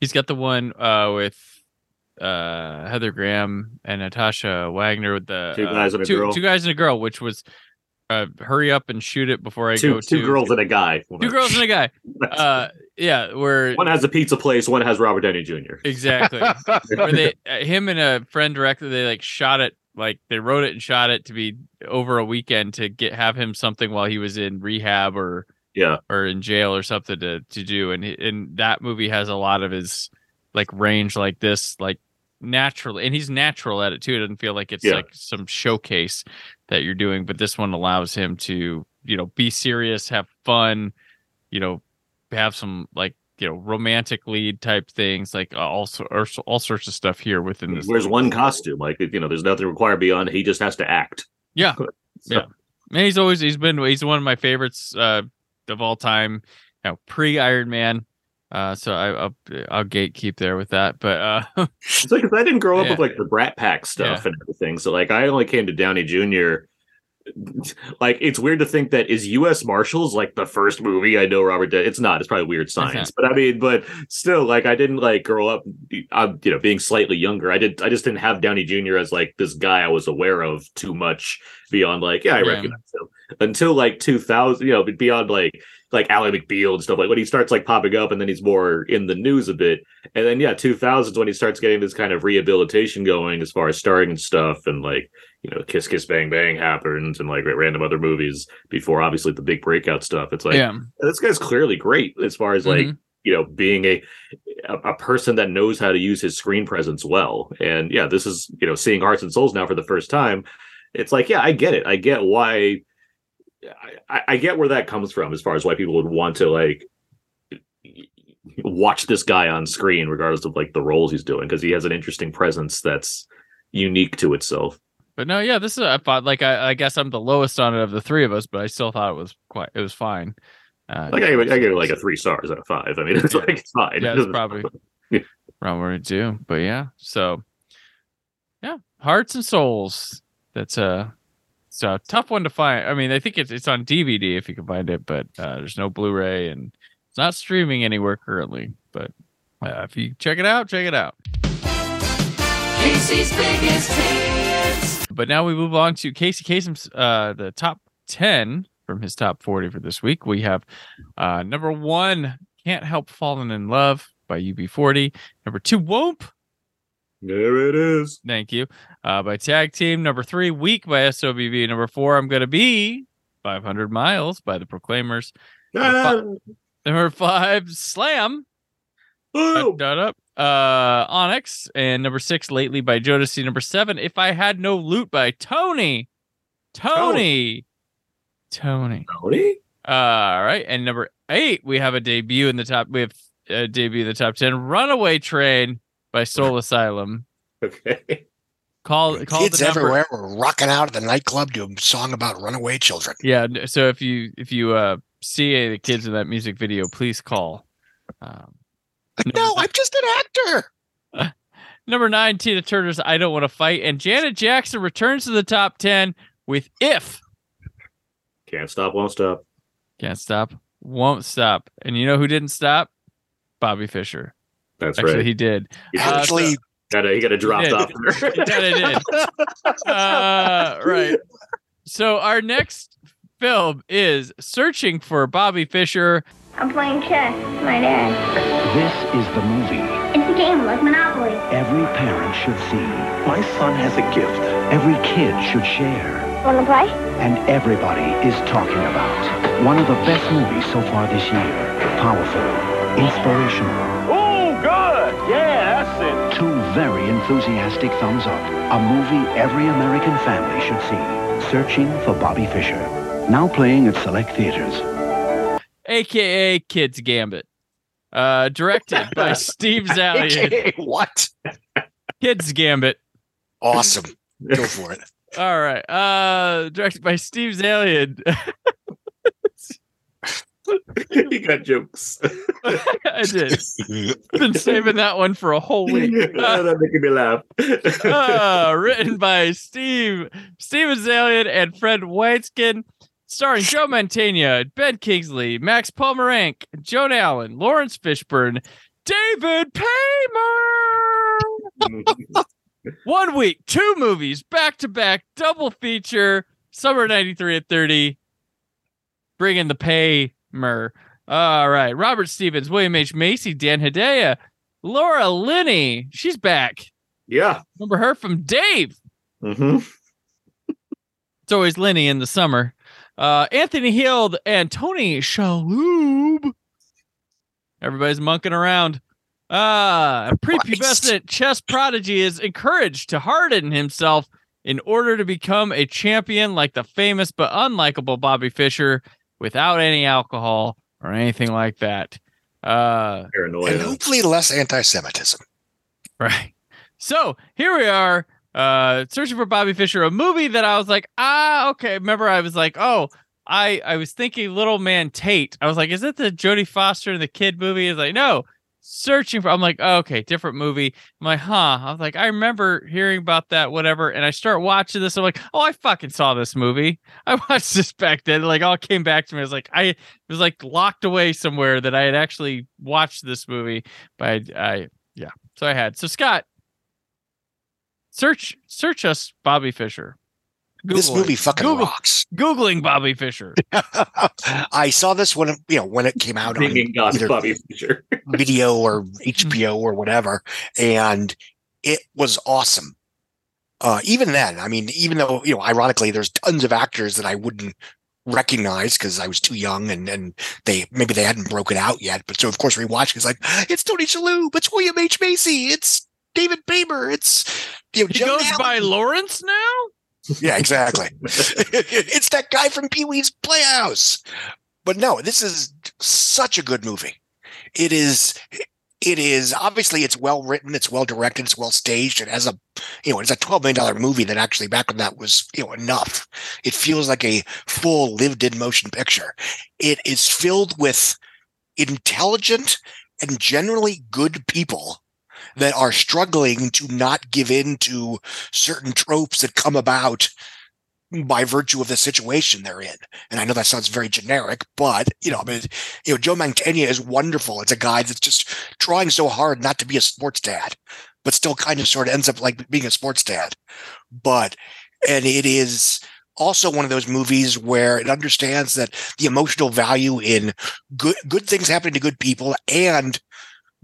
he's got the one uh with uh Heather Graham and Natasha Wagner with the Two uh, Guys and a two, Girl. two guys and a girl, which was uh hurry up and shoot it before I two, go two to girls and a guy. two girls and a guy. Uh, yeah, where one has a pizza place, one has Robert Downey Jr. Exactly. Where they, uh, him and a friend director, they like shot it, like they wrote it and shot it to be over a weekend to get have him something while he was in rehab or Yeah. or in jail or something to to do. And he- and that movie has a lot of his like range like this, like naturally, and he's natural at it too. It doesn't feel like it's Yeah. like some showcase that you're doing, but this one allows him to you know be serious, have fun, you know, have some like you know romantic lead type things like also or all sorts of stuff here within this There's one costume, like you know, there's nothing required beyond. He just has to act. yeah So- yeah and he's always he's been he's one of my favorites uh of all time you know pre iron man uh so I, i'll i'll gatekeep there with that but uh It's like 'cause I didn't grow up Yeah. with like the Brat Pack stuff Yeah. and everything. So like I only came to Downey Jr. Like it's weird to think that is U.S. Marshals like the first movie I know Robert. De- it's not. It's probably Weird Science, but I mean, but still, like I didn't like grow up. I'm you know being slightly younger. I did. I just didn't have Downey Jr. as like this guy I was aware of too much beyond like yeah I Yeah. recognize him until like 2000. You know beyond like like Ally McBeal and stuff like when he starts like popping up and then he's more in the news a bit. And then yeah, 2000s when he starts getting this kind of rehabilitation going as far as starring and stuff and like you know Kiss Kiss Bang Bang happens and like random other movies before obviously the big breakout stuff. It's like yeah this guy's clearly great as far as like Mhm. you know being a a person that knows how to use his screen presence well. And yeah, this is you know seeing Hearts and Souls now for the first time. It's like yeah, I get it. I get why. I, I get where that comes from as far as why people would want to like watch this guy on screen regardless of like the roles he's doing because he has an interesting presence that's unique to itself. But no yeah this is i thought like I, I guess i'm the lowest on it of the three of us but i still thought it was quite it was fine. Uh like i, give I give it like a three stars out of five. I mean it's like it's fine. Yeah, it's probably around where do. But yeah, so yeah, hearts and souls. That's a it's a tough one to find. I mean, I think it's it's on DVD if you can find it, but uh, there's no Blu-ray and it's not streaming anywhere currently. But uh, if you check it out, check it out. Casey's biggest hits. But now we move on to Casey Kasem's uh the top 10 from his top 40 for this week. We have uh number 1 Can't Help Falling in Love by UB40. Number 2 Whoop. There it is. Thank you. Uh by Tag Team. Number 3 Weak by SWV. Number 4 I'm going to be 500 Miles by the Proclaimers. Number, fi- number five, Slam. Boom. Dot up. Uh, Onyx and number six, Lately by Jodeci. Number seven, If I Had No Loot by Tony. Tony. Tony. Tony. All right, and number eight, we have a debut in the top. We have a debut in the top ten. Runaway Train by Soul Asylum. Okay. Call call Kids the number. everywhere were rocking out at the nightclub to a song about runaway children. Yeah. So if you if you uh see any the kids in that music video, please call. Um, No, I'm just an actor. number nine, Tina Turner's "I Don't Want to Fight," and Janet Jackson returns to the top ten with "If." Can't stop, won't stop. Can't stop, won't stop. And you know who didn't stop? Bobby Fischer. That's Actually, right. he did. He did. Uh, so- Actually, Got he got dropped off. He kinda did. uh, right. So our next film is Searching for Bobby Fischer. I'm playing chess my dad. This is the movie It's a game like Monopoly. every parent should see, My son has a gift. every kid should share, Wanna play? and everybody is talking about. One of the best movies so far this year. Powerful, inspirational, Oh, good. Yeah, that's it. two very enthusiastic thumbs up. A movie every American family should see. Searching for Bobby Fischer. Now playing at select theaters. aka Kids Gambit. Uh, directed by Steve Zaillian. AKA what? Kids Gambit. Awesome. Go for it. All right. Uh, directed by Steve Zaillian. he got jokes. I did. Been saving that one for a whole week. That making me laugh. uh, written by Steve Steven Zaillian and Fred Waitzkin, starring Joe Mantegna, Ben Kingsley, Max Pomeranc, Joan Allen, Laurence Fishburne, David Paymer. One week, two movies, back to back, double feature. Summer '93 at 30. Bring in the Paymer. All right, Robert Stephens, William H Macy, Dan Hedaya, Laura Linney. She's back. yeah. Remember her from Dave. Mm-hmm. It's always Lenny in the summer. Uh, Anthony Heald and Tony Shalhoub. Everybody's monking around. Uh, a prepubescent chess prodigy is encouraged to harden himself in order to become a champion like the famous but unlikable Bobby Fischer without any alcohol or anything like that. Uh, And hopefully less anti-Semitism. Right. So here we are, uh, searching for Bobby Fischer, a movie that I was like, ah, okay. Remember, I was like, oh, I I was thinking Little Man Tate. I was like, is it the Jodie Foster and the kid movie? Is like, no. Searching for, I'm like, oh, okay, different movie. I'm like, huh. I was like, I remember hearing about that, whatever. And I start watching this. I'm like, oh, I fucking saw this movie. I watched this back then. Like, all came back to me. I was like, I was like locked away somewhere that I had actually watched this movie. But I, I yeah. So I had. So Scott, search search us Bobby Fischer. This movie fucking Google, rocks. Googling Bobby Fischer. I saw this when it, you know when it came out on God, either Bobby Fischer. video or HBO or whatever, and it was awesome. Uh, even then, I mean, even though you know, ironically, there's tons of actors that I wouldn't recognize because I was too young and and they maybe they hadn't broken out yet. But so of course rewatching is like it's Tony Shalhoub, it's William H Macy, it's David Paymer, it's you know He Joan goes Allen. by Laurence now? Yeah, exactly. it's that guy from Pee Wee's Playhouse. But no, this is such a good movie. It is. It is obviously it's well written, it's well directed, it's well staged. It has a, you know, it's a twelve million dollar movie that actually back when that was you know enough. It feels like a full lived in motion picture. It is filled with intelligent and generally good people that are struggling to not give in to certain tropes that come about by virtue of the situation they're in. And I know that sounds very generic, but you know, I mean, you know, Joe Mantegna is wonderful. It's a guy that's just trying so hard not to be a sports dad, but still kind of sort of ends up like being a sports dad. But and it is also one of those movies where it understands that the emotional value in good good things happening to good people and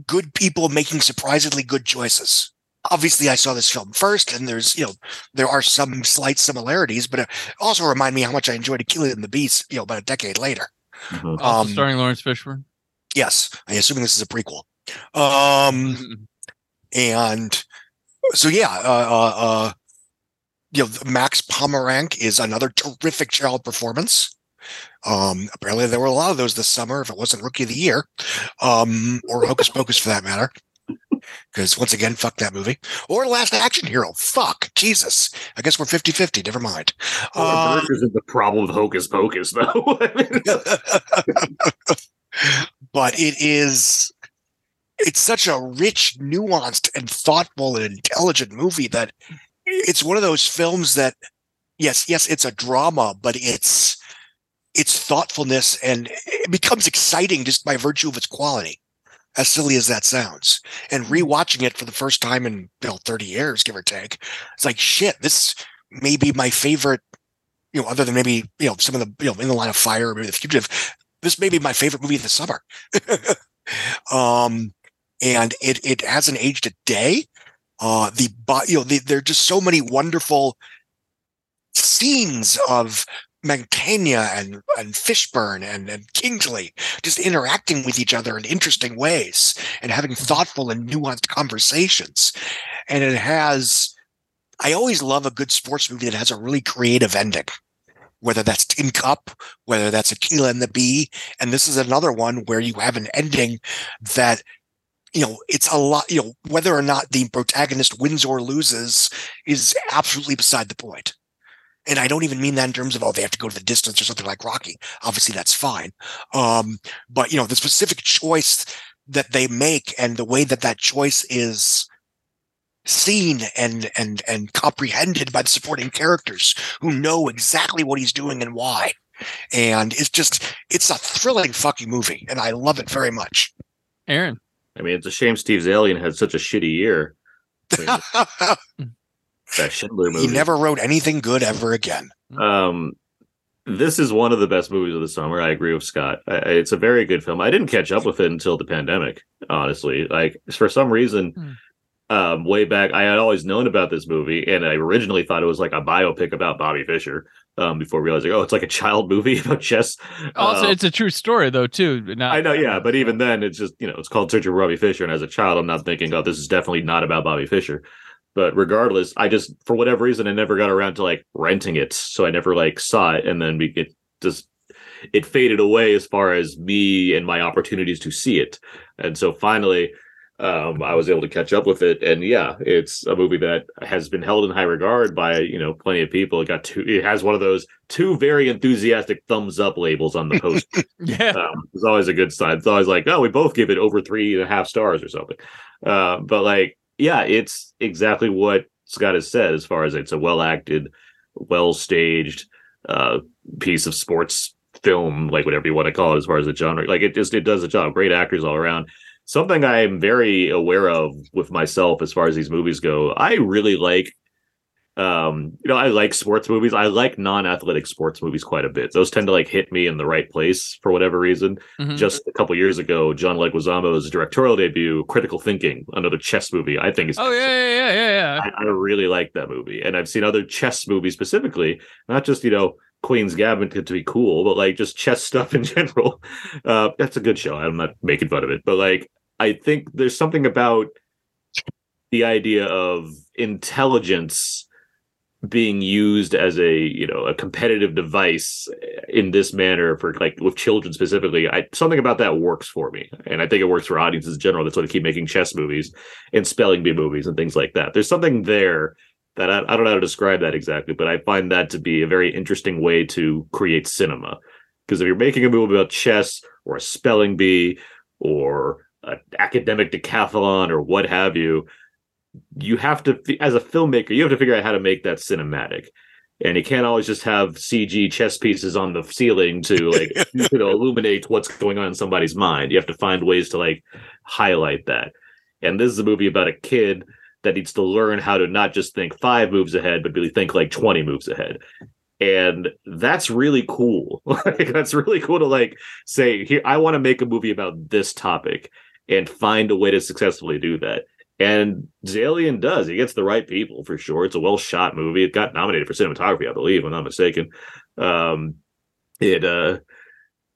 good people making surprisingly good choices. obviously I saw this film first, and there's you know there are some slight similarities, but it also remind me how much I enjoyed Akeelah and the Bee. You know, about a decade later. Mhm. Um, starring Laurence Fishburne. Yes, I'm assuming this is a prequel. Um, and so yeah, uh, uh, uh, you know, Max Pomeranc is another terrific child performance. Um, apparently there were a lot of those this summer. If it wasn't Rookie of the Year, um, or Hocus Pocus for that matter, because once again, fuck that movie or Last Action Hero. Fuck Jesus. I guess we're 50-50. Never mind. Laura Um, isn't the problem with Hocus Pocus, though. But it is it's such a rich nuanced and thoughtful and intelligent movie that it's one of those films that yes yes it's a drama but it's its thoughtfulness and it becomes exciting just by virtue of its quality as silly as that sounds and rewatching it for the first time in you know 30 years give or take it's like shit this may be my favorite you know other than maybe you know some of the you know in the line of fire or maybe the fugitive this may be my favorite movie of the summer. um, and it it hasn't aged a day. Uh, the but you know the, there are just so many wonderful scenes of Mantegna and and Fishburne and and Kingsley just interacting with each other in interesting ways and having thoughtful and nuanced conversations. And it has. I always love a good sports movie that has a really creative ending whether that's Tin Cup, whether that's Akeelah and the Bee. And this is another one where you have an ending that, you know, it's a lot, you know, whether or not the protagonist wins or loses is absolutely beside the point. And I don't even mean that in terms of, oh, they have to go to the distance or something like Rocky. Obviously, that's fine. Um, but, you know, the specific choice that they make and the way that that choice is seen and and and comprehended by the supporting characters who know exactly what he's doing and why and it's just it's a thrilling fucking movie and i love it very much Aaron. I mean, it's a shame Steve Zaillian had such a shitty year. I mean, that Schindler movie. he never wrote anything good ever again Um, this is one of the best movies of the summer. I agree with Scott. I, I- it's a very good film. I didn't catch up with it until the pandemic, honestly. Like for some reason, um, way back, I had always known about this movie, and I originally thought it was like a biopic about Bobby Fischer. Um, before realizing, oh, it's like a child movie about chess. Also, Um, it's a true story though too. Not, I know, yeah, but even then, it's just you know, it's called Search for Bobby Fischer, and as a child, I'm not thinking, oh, this is definitely not about Bobby Fischer. But regardless, I just for whatever reason, I never got around to like renting it, so I never like saw it, and then we- it just it faded away as far as me and my opportunities to see it, and so finally. Um, I was able to catch up with it, and yeah, it's a movie that has been held in high regard by you know plenty of people. It got two. It has one of those two very enthusiastic thumbs up labels on the post. yeah, um, it's always a good sign. It's always like, oh, we both give it over three and a half stars or something. Uh, but like, yeah, it's exactly what Scott has said as far as it's a well acted, well staged uh, piece of sports film, like whatever you want to call it, as far as the genre. Like it just it does a job. Great actors all around. Something I am very aware of with myself as far as these movies go. I really like um you know i like sports movies. I like non-athletic sports movies quite a bit. Those tend to like hit me in the right place for whatever reason. Mhm. just a couple years ago john leguizamo's directorial debut critical thinking another chess movie i think is Oh yeah, yeah, yeah, yeah, yeah. I, I really like that movie. And i've seen other chess movies specifically not just you know queen's gambit to be cool but like just chess stuff in general. Uh that's a good show. I'm not making fun of it. But like i think there's something about the idea of intelligence being used as a you know a competitive device in this manner for like with children specifically i something about that works for me. And i think it works for audiences in general that's why they keep making chess movies and spelling bee movies and things like that. There's something there that I, I don't know how to describe that exactly but i find that to be a very interesting way to create cinema. Because if you're making a movie about chess or a spelling bee or an academic decathlon or what have you you have to as a filmmaker you have to figure out how to make that cinematic. And you can't always just have cg chess pieces on the ceiling to like you know illuminate what's going on in somebody's mind. You have to find ways to like highlight that. And this is a movie about a kid that needs to learn how to not just think five moves ahead but really think like 20 moves ahead. And that's really cool. Like that's really cool to like say here i want to make a movie about this topic and find a way to successfully do that And Zaillian does. He gets the right people for sure. It's a well shot movie. It got nominated for cinematography, I believe, if I'm not mistaken. Um, it uh,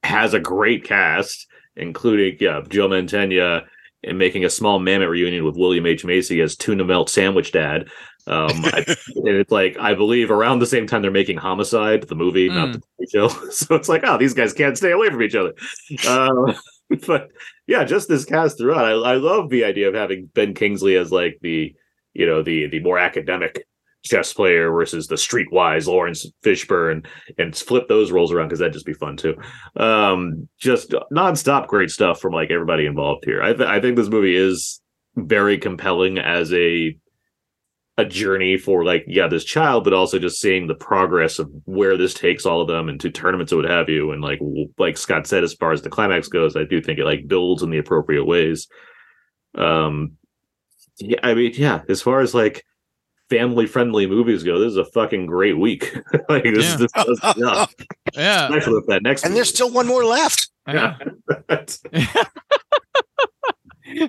has a great cast, including yeah, Joe Mantegna and making a small Mamet reunion with William H. Macy as tuna melt sandwich dad. Um, I, and it's like I believe around the same time they're making Homicide, the movie, mm. not the show. So it's like, oh, these guys can't stay away from each other. Uh, but yeah, just this cast throughout. I, I love the idea of having Ben Kingsley as like the you know the the more academic chess player versus the streetwise Laurence Fishburne and flip those roles around because that'd just be fun too. Um, just nonstop great stuff from like everybody involved here. I, th- I think this movie is very compelling as a a journey for like yeah this child but also just seeing the progress of where this takes all of them into tournaments and what have you. And like like scott said as far as the climax goes i do think it like builds in the appropriate ways. Um yeah i mean yeah as far as like family friendly movies go this is a fucking great week. Like this, yeah. this, this, yeah, yeah. especially with that next and movie. there's still one more left. Yeah,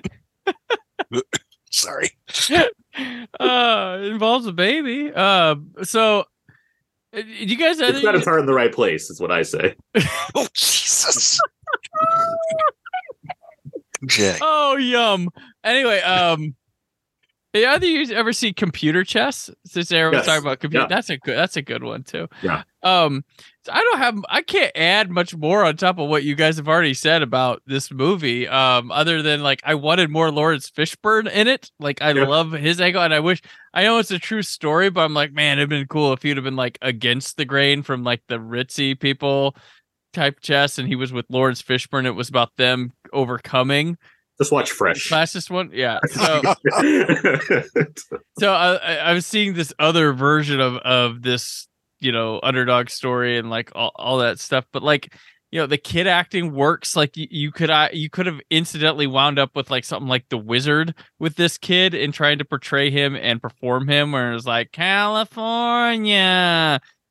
sorry uh it involves a baby uh so you guys it's got its heart in the right place is what i say oh jesus okay. oh yum anyway um yeah, either you ever see computer chess? Since everyone's Yes. talking about computer, Yeah. that's a good that's a good one too. yeah Um, so I don't have I can't add much more on top of what you guys have already said about this movie. Um, other than like I wanted more Laurence Fishburne in it. Like I Yeah. love his angle, and I wish I know it's a true story, but I'm like, man, it'd been cool if he'd have been like against the grain from like the ritzy people type chess, and he was with Laurence Fishburne. It was about them overcoming just watch fresh fastest one. Yeah. So so I, I I was seeing this other version of of this you know underdog story and like all, all that stuff but like you know the kid acting works like you, you could I you could have incidentally wound up with like something like the wizard with this kid and trying to portray him and perform him where it was like california.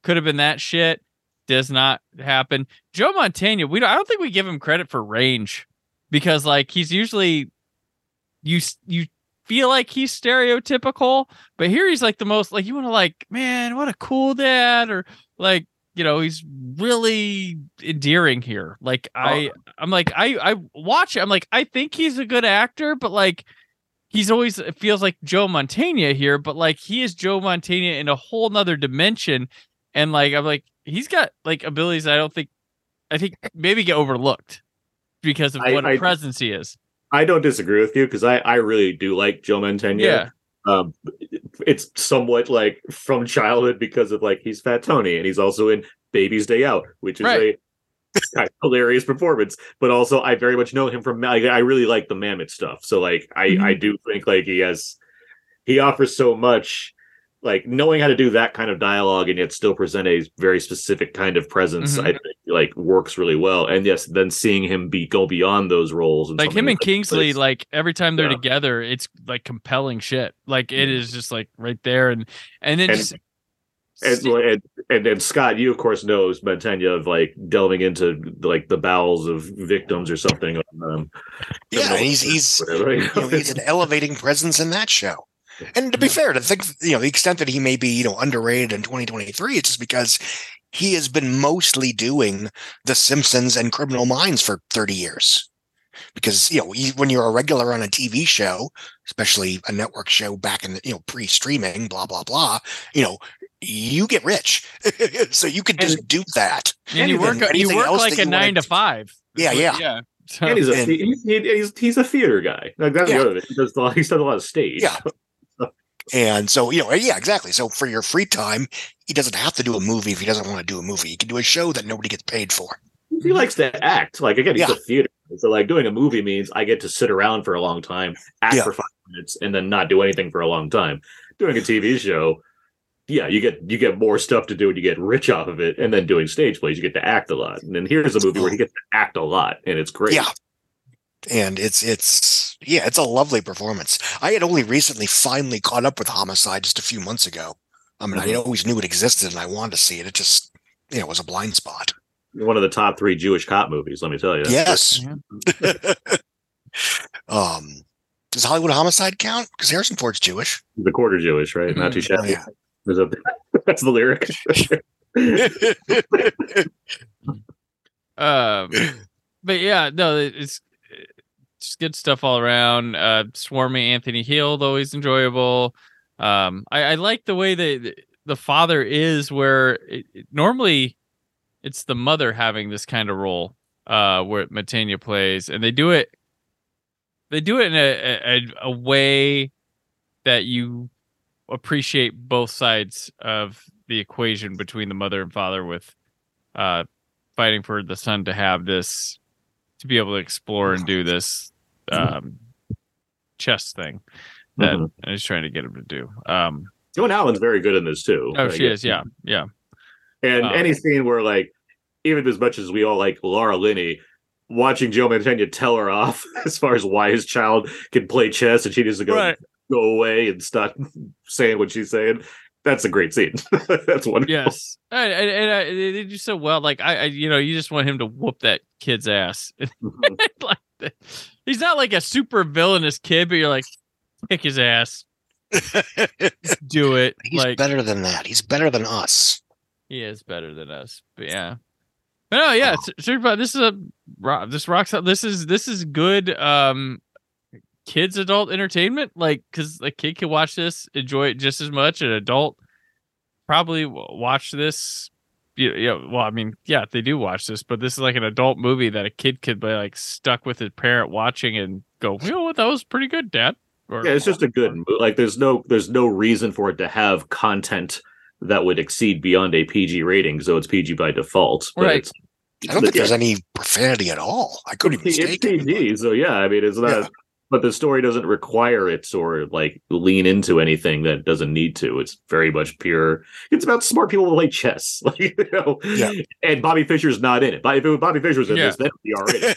Could have been that shit. Does not happen. Joe montana we don't, i don't think we give him credit for range because like he's usually you you feel like he's stereotypical, but here he's like the most like you want to like, man, what a cool dad, or like you know he's really endearing here. Like oh, I, I'm like I I watch it. I'm like I think he's a good actor, but like he's always it feels like Joe Montana here, but like he is Joe Montana in a whole nother dimension, and like I'm like he's got like abilities I don't think I think maybe get overlooked because of I- what a presence he is. I don't disagree with you because I, I really do like Joe Mantegna. Yeah. Um, it's somewhat like from childhood because of like he's Fat Tony and he's also in Baby's Day Out, which is Right. a hilarious performance. But also, I very much know him from. I, I really like the Mamet stuff. So like, I Mm-hmm. I do think like he has he offers so much. Like knowing how to do that kind of dialogue and yet still present a very specific kind of presence, Mhm. I think like works really well. And yes, then seeing him be go beyond those roles and like him and Kingsley, this. like every time they're Yeah. together, it's like compelling shit. Like it is just like right there, and and then And- just and, and and and Scott, you of course knows Mantegna of like delving into like the bowels of victims or something. on, Um, Yeah, he's he's whatever. you know, he's an elevating presence in that show. And to be fair, to think you know the extent that he may be you know underrated in 2023, it's just because he has been mostly doing The Simpsons and Criminal Minds for 30 years. Because you know you- when you're a regular on a TV show, especially a network show back in the you know pre-streaming, blah blah blah, you know you get rich, so you could just do that. and you work you work like a you wanna nine to five. Yeah, yeah. yeah. So, and he's a And- he's, he- he's he's a theater guy. Like that's Yeah. the other thing. He does a lot, he's done a lot of stage. Yeah. And so, you know, yeah, exactly. So for your free time, he doesn't have to do a movie if he doesn't want to do a movie. He can do a show that nobody gets paid for. He likes to act. Like again, he's Yeah. a theater. So like doing a movie means I get to sit around for a long time, act Yeah. for five minutes, and then not do anything for a long time. Doing a TV show, yeah, you get you get more stuff to do and you get rich off of it. And then doing stage plays, you get to act a lot. And then here's a movie where he gets to act a lot, and it's great. Yeah. And it's it's yeah, it's a lovely performance. I had only recently finally caught up with Homicide just a few months ago. I mean, I Mhm. always knew it existed and I wanted to see it. It just you know was a blind spot. One of the top three Jewish cop movies, let me tell you. Yes. um Does Hollywood Homicide count? Because Harrison Ford's Jewish. The quarter Jewish, right? Not too Oh, shabby. yeah. A- That's the lyric. Um, but yeah, no, it's just good stuff all around. Uh, Swarmy Anthony Heald, always enjoyable. Um, I, I like the way that the father is, where it, it- normally it's the mother having this kind of role, uh, where Matania plays, and they do it. They do it in a, a, a way that you appreciate both sides of the equation between the mother and father with uh fighting for the son to have this to be able to explore and do this um chess thing that Mhm. I was trying to get him to do. Um Joan Allen's very good in this too. oh Like, she is, yeah, yeah. And Um, any scene where like, even as much as we all like Laura Linney, watching Joe Mantegna tell her off as far as why his child can play chess and she needs to go Right. go away and stop saying what she's saying. That's a great scene. That's wonderful. Yes. And, and, and I, they do so well. Like I, I, you know, you just want him to whoop that kid's ass. like. He's not like a super villainous kid, but you're like, kick his ass. Just do it. He's like better than that. He's better than us. He is better than us, but yeah. But no, yeah, Oh. it's, it's- but this is a rock. This rocks. This is this is good. Um, kids adult entertainment, like because a kid can watch this, enjoy it just as much. An adult probably w- watch this. Yeah, yeah. Well, I mean, yeah, they do watch this, but this is like an adult movie that a kid could be like stuck with his parent watching and go, you know what, that was pretty good, Dad. Or, Yeah, it's just a good mo- like. There's no there's no reason for it to have content that would exceed beyond a PG rating, so it's PG by default. But Right. It's, I don't think yeah, there's any profanity at all. I couldn't even it's mistake it. PG, so yeah. I mean, it's not. Yeah. But the story doesn't require it or like lean into anything that doesn't need to. It's very much pure. It's about smart people who play chess, like you know. Yeah. And Bobby Fischer's not in it. But if it was Bobby Fischer's in Yeah. this, then it'd be all right.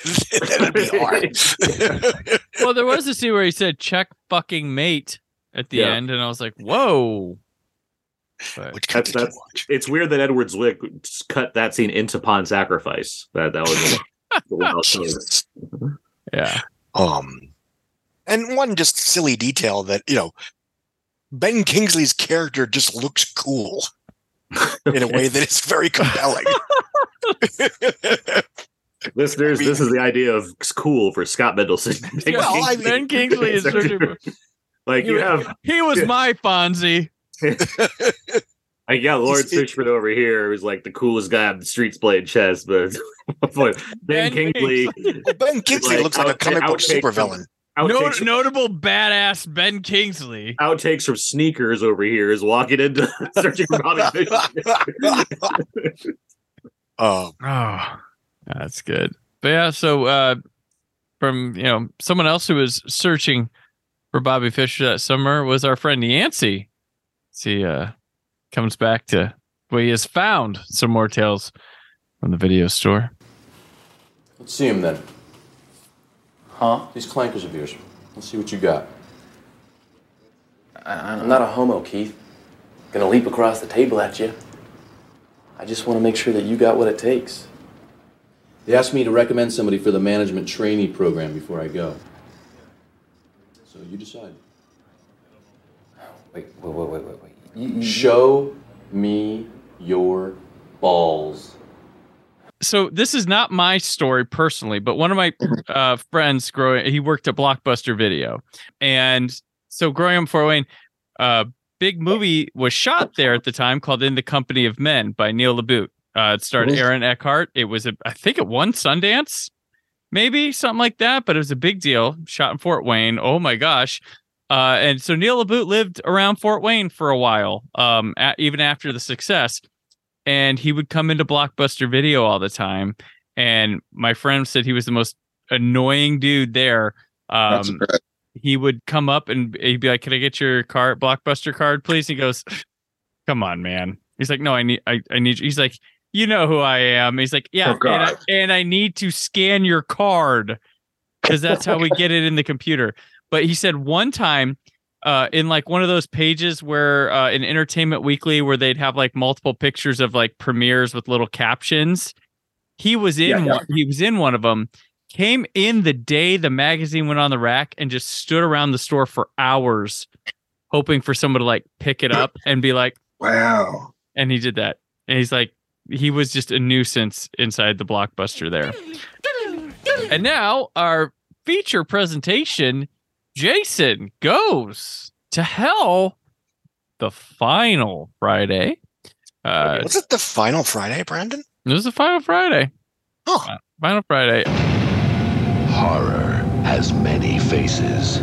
That'd be hard. well, there was a scene where he said "check fucking mate" at the Yeah. end, and I was like, "Whoa!" But Which That's that's. watch? It's weird that Edward Zwick cut that scene into Pawn Sacrifice. That that was. a- well, yeah, Um, and one just silly detail that you know, Ben Kingsley's character just looks cool in a way that is very compelling. Listeners, I mean- this is the idea of cool for Scott Mendelson. Ben Well, I Kingsley- Ben Kingsley is searching for. like you have He was Yeah. my Fonzie. I got Laurence He's- Fishburne over here, who's like the coolest guy on the streets playing chess, but but Ben, Ben Kingsley, ben Kingsley Like, looks like a out- comic book outtake from- supervillain. No, outtakes, notable badass Ben Kingsley. outtakes from sneakers over here is walking into searching for Bobby Fischer. Um, Oh, that's good. But yeah, so uh, from you know someone else who was searching for Bobby Fischer that summer was our friend Yancy. He uh, comes back to where he has found some more tales from the video store. Let's see him then. Huh? These clankers of yours. Let's see what you got. I, am not a homo, Keith. Gonna leap across the table at you. I just want to make sure that you got what it takes. They asked me to recommend somebody for the management trainee program before I go. So you decide. Wait, wait, wait, wait, wait, wait. You, you- Show me your balls. So this is not my story personally, but one of my uh, friends growing, he worked at Blockbuster Video, and so growing up in Fort Wayne, uh, big movie was shot there at the time called In the Company of Men by Neil LaBute. Uh, it starred. Aaron Eckhart. It was a, I think it won Sundance, maybe something like that, but it was a big deal. Shot in Fort Wayne. Oh my gosh. Uh, and so Neil LaBute lived around Fort Wayne for a while, um, a even after the success and he would come into Blockbuster Video all the time. And my friend said he was the most annoying dude there. Um, he would come up and he'd be like, "Can I get your card, Blockbuster card, please?" He goes, "Come on, man." He's like, "No, I need, I, I need." you." He's like, "You know who I am." He's like, "Yeah, Oh, and, I, and I need to scan your card because that's how we get it in the computer." But he said one time uh, in like one of those pages where uh, in Entertainment Weekly where they'd have like multiple pictures of like premieres with little captions. He was in Yeah, yeah. one. He was in one of them. came in the day the magazine went on the rack and just stood around the store for hours hoping for someone to like pick it up and be like, Wow. and he did that. And he's like, he was just a nuisance inside the blockbuster there. And now our feature presentation, Jason goes to hell the final Friday. Uh, Was it the final Friday, Brandon? it was the final Friday. Oh, Uh, Final Friday. Horror has many faces,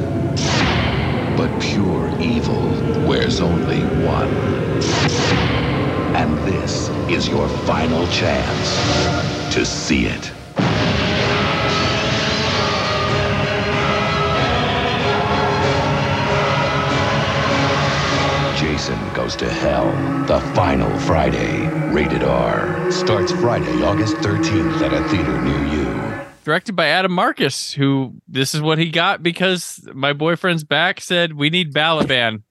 but pure evil wears only one. And this is your final chance to see it. Goes to Hell, the final Friday, rated R. Starts Friday, August 13th at a theater near you. Directed by Adam Marcus, who this is what he got because my boyfriend's back said we need Balaban.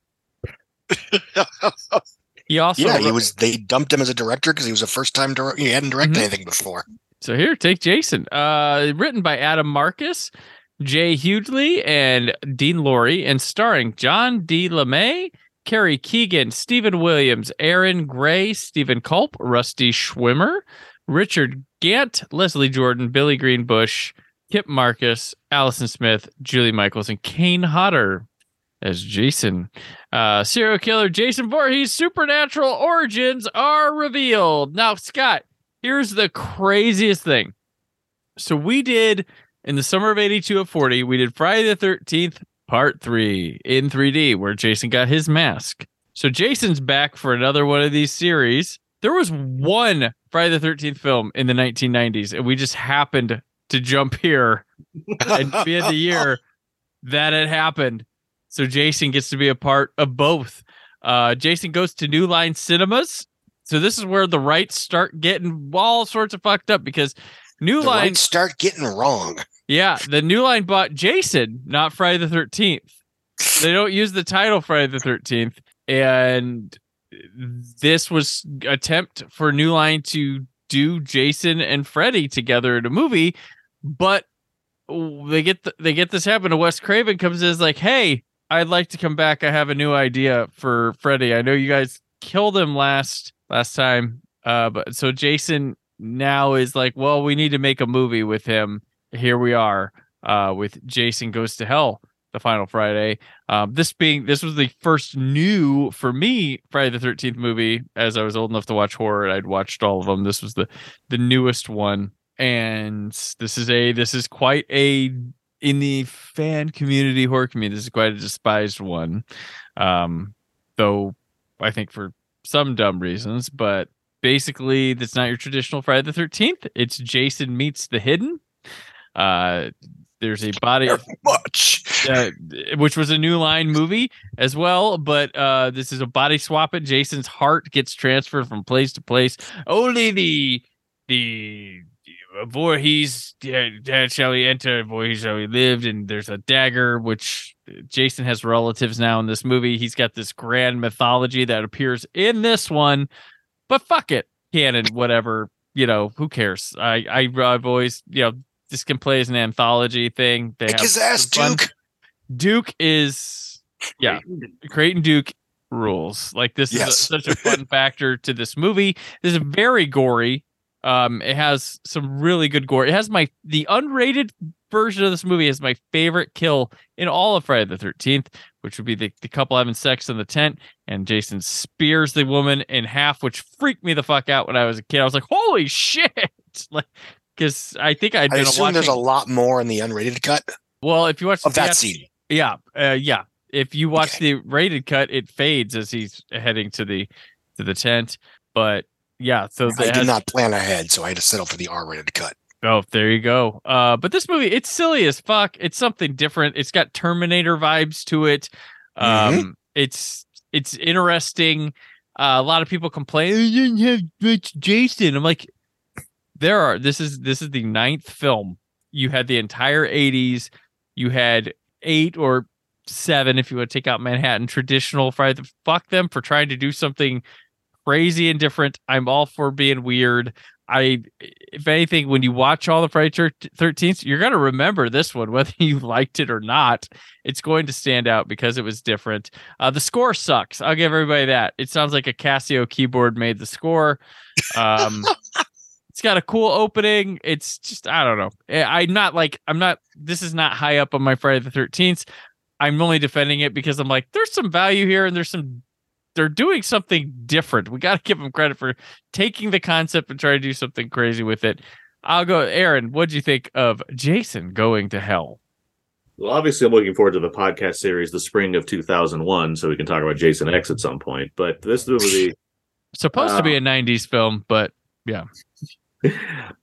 he also yeah, he was. They dumped him as a director because he was a first time. Dir- he hadn't directed Mhm. anything before. So here, take Jason. Uh, written by Adam Marcus, Jay Huguely, and Dean Lorey, and starring John D. LeMay, Kari Keegan, Steven Williams, Erin Gray, Steven Culp, Rusty Schwimmer, Richard Gant, Leslie Jordan, Billy Green Bush, Kip Marcus, Allison Smith, Julie Michaels, and Kane Hodder as Jason. Uh, serial killer Jason Voorhees' supernatural origins are revealed. Now, Scott, here's the craziest thing. So we did in the summer of 82 at 40, we did Friday the 13th, part three in 3D, where Jason got his mask. So Jason's back for another one of these series. There was one Friday the 13th film in the 1990s, and we just happened to jump here and be in the year that it happened. So Jason gets to be a part of both. Uh, Jason goes to New Line Cinemas. So this is where the rights start getting all sorts of fucked up because New The Line start getting wrong. Yeah, the New Line bought Jason, not Friday the Thirteenth. They don't use the title Friday the Thirteenth, and this was attempt for New Line to do Jason and Freddy together in a movie, but they get the, they get this happen. And Wes Craven comes in is like, "Hey, I'd like to come back. I have a new idea for Freddy. I know you guys killed him last last time, uh, but so Jason now is like, well, we need to make a movie with him. Here we are, uh, with Jason Goes to Hell, the final Friday. Um, this being this was the first new for me Friday the Thirteenth movie. As I was old enough to watch horror, I'd watched all of them. This was the the newest one, and this is a this is quite a in the fan community horror community. This is quite a despised one, um, though I think for some dumb reasons, but basically that's not your traditional Friday the 13th. It's Jason meets the hidden. Uh there's a body of much uh, which was a new line movie as well, but uh this is a body swap it. Jason's heart gets transferred from place to place. Only the the Voorhees uh, shall he enter, Voorhees shall he lived, and there's a dagger which Jason has relatives now in this movie. He's got this grand mythology that appears in this one, but fuck it, canon, whatever. You know, who cares? I, I I've always you know this can play as an anthology thing. They Kick have his ass, some fun- Duke. Duke is yeah, Creighton Duke rules. Like this is a- such a fun factor to this movie. This is very gory. Um, it has some really good gore. It has my the unrated version of this movie is my favorite kill in all of Friday the Thirteenth, which would be the, the couple having sex in the tent, and Jason spears the woman in half, which freaked me the fuck out when I was a kid. I was like, "Holy shit!" Like, because I think I'd I assume watching. there's a lot more in the unrated cut Well, if you watch of the that scene. yeah, uh, yeah. If you watch the rated cut, it fades as he's heading to the to the tent. But yeah, so I did has- not plan ahead, so I had to settle for the R-rated cut. Oh, there you go. Uh, but this movie, it's silly as fuck. It's something different. It's got Terminator vibes to it. Um, Mhm. it's it's interesting. Uh, a lot of people complain, "Oh, you didn't have Jason. I'm like, there are. This is this is the ninth film. You had the entire '80s. You had eight or seven, if you want to take out Manhattan, traditional Friday. Fuck them for trying to do something crazy and different. I'm all for being weird. I, if anything, when you watch all the Friday Thirteenth, you're gonna remember this one, whether you liked it or not. It's going to stand out because it was different. Uh, the score sucks. I'll give everybody that. It sounds like a Casio keyboard made the score. Um, it's got a cool opening. It's just I don't know. Eh, I'm not like I'm not. This is not high up on my Friday the Thirteenth. I'm only defending it because I'm like, there's some value here and there's some they're doing something different. We got to give them credit for taking the concept and trying to do something crazy with it. I'll go, Aaron. What do you think of Jason going to hell? Well, obviously, I'm looking forward to the podcast series, the spring of 2001, so we can talk about Jason X at some point. But this movie supposed uh, to be a 90s film, but yeah.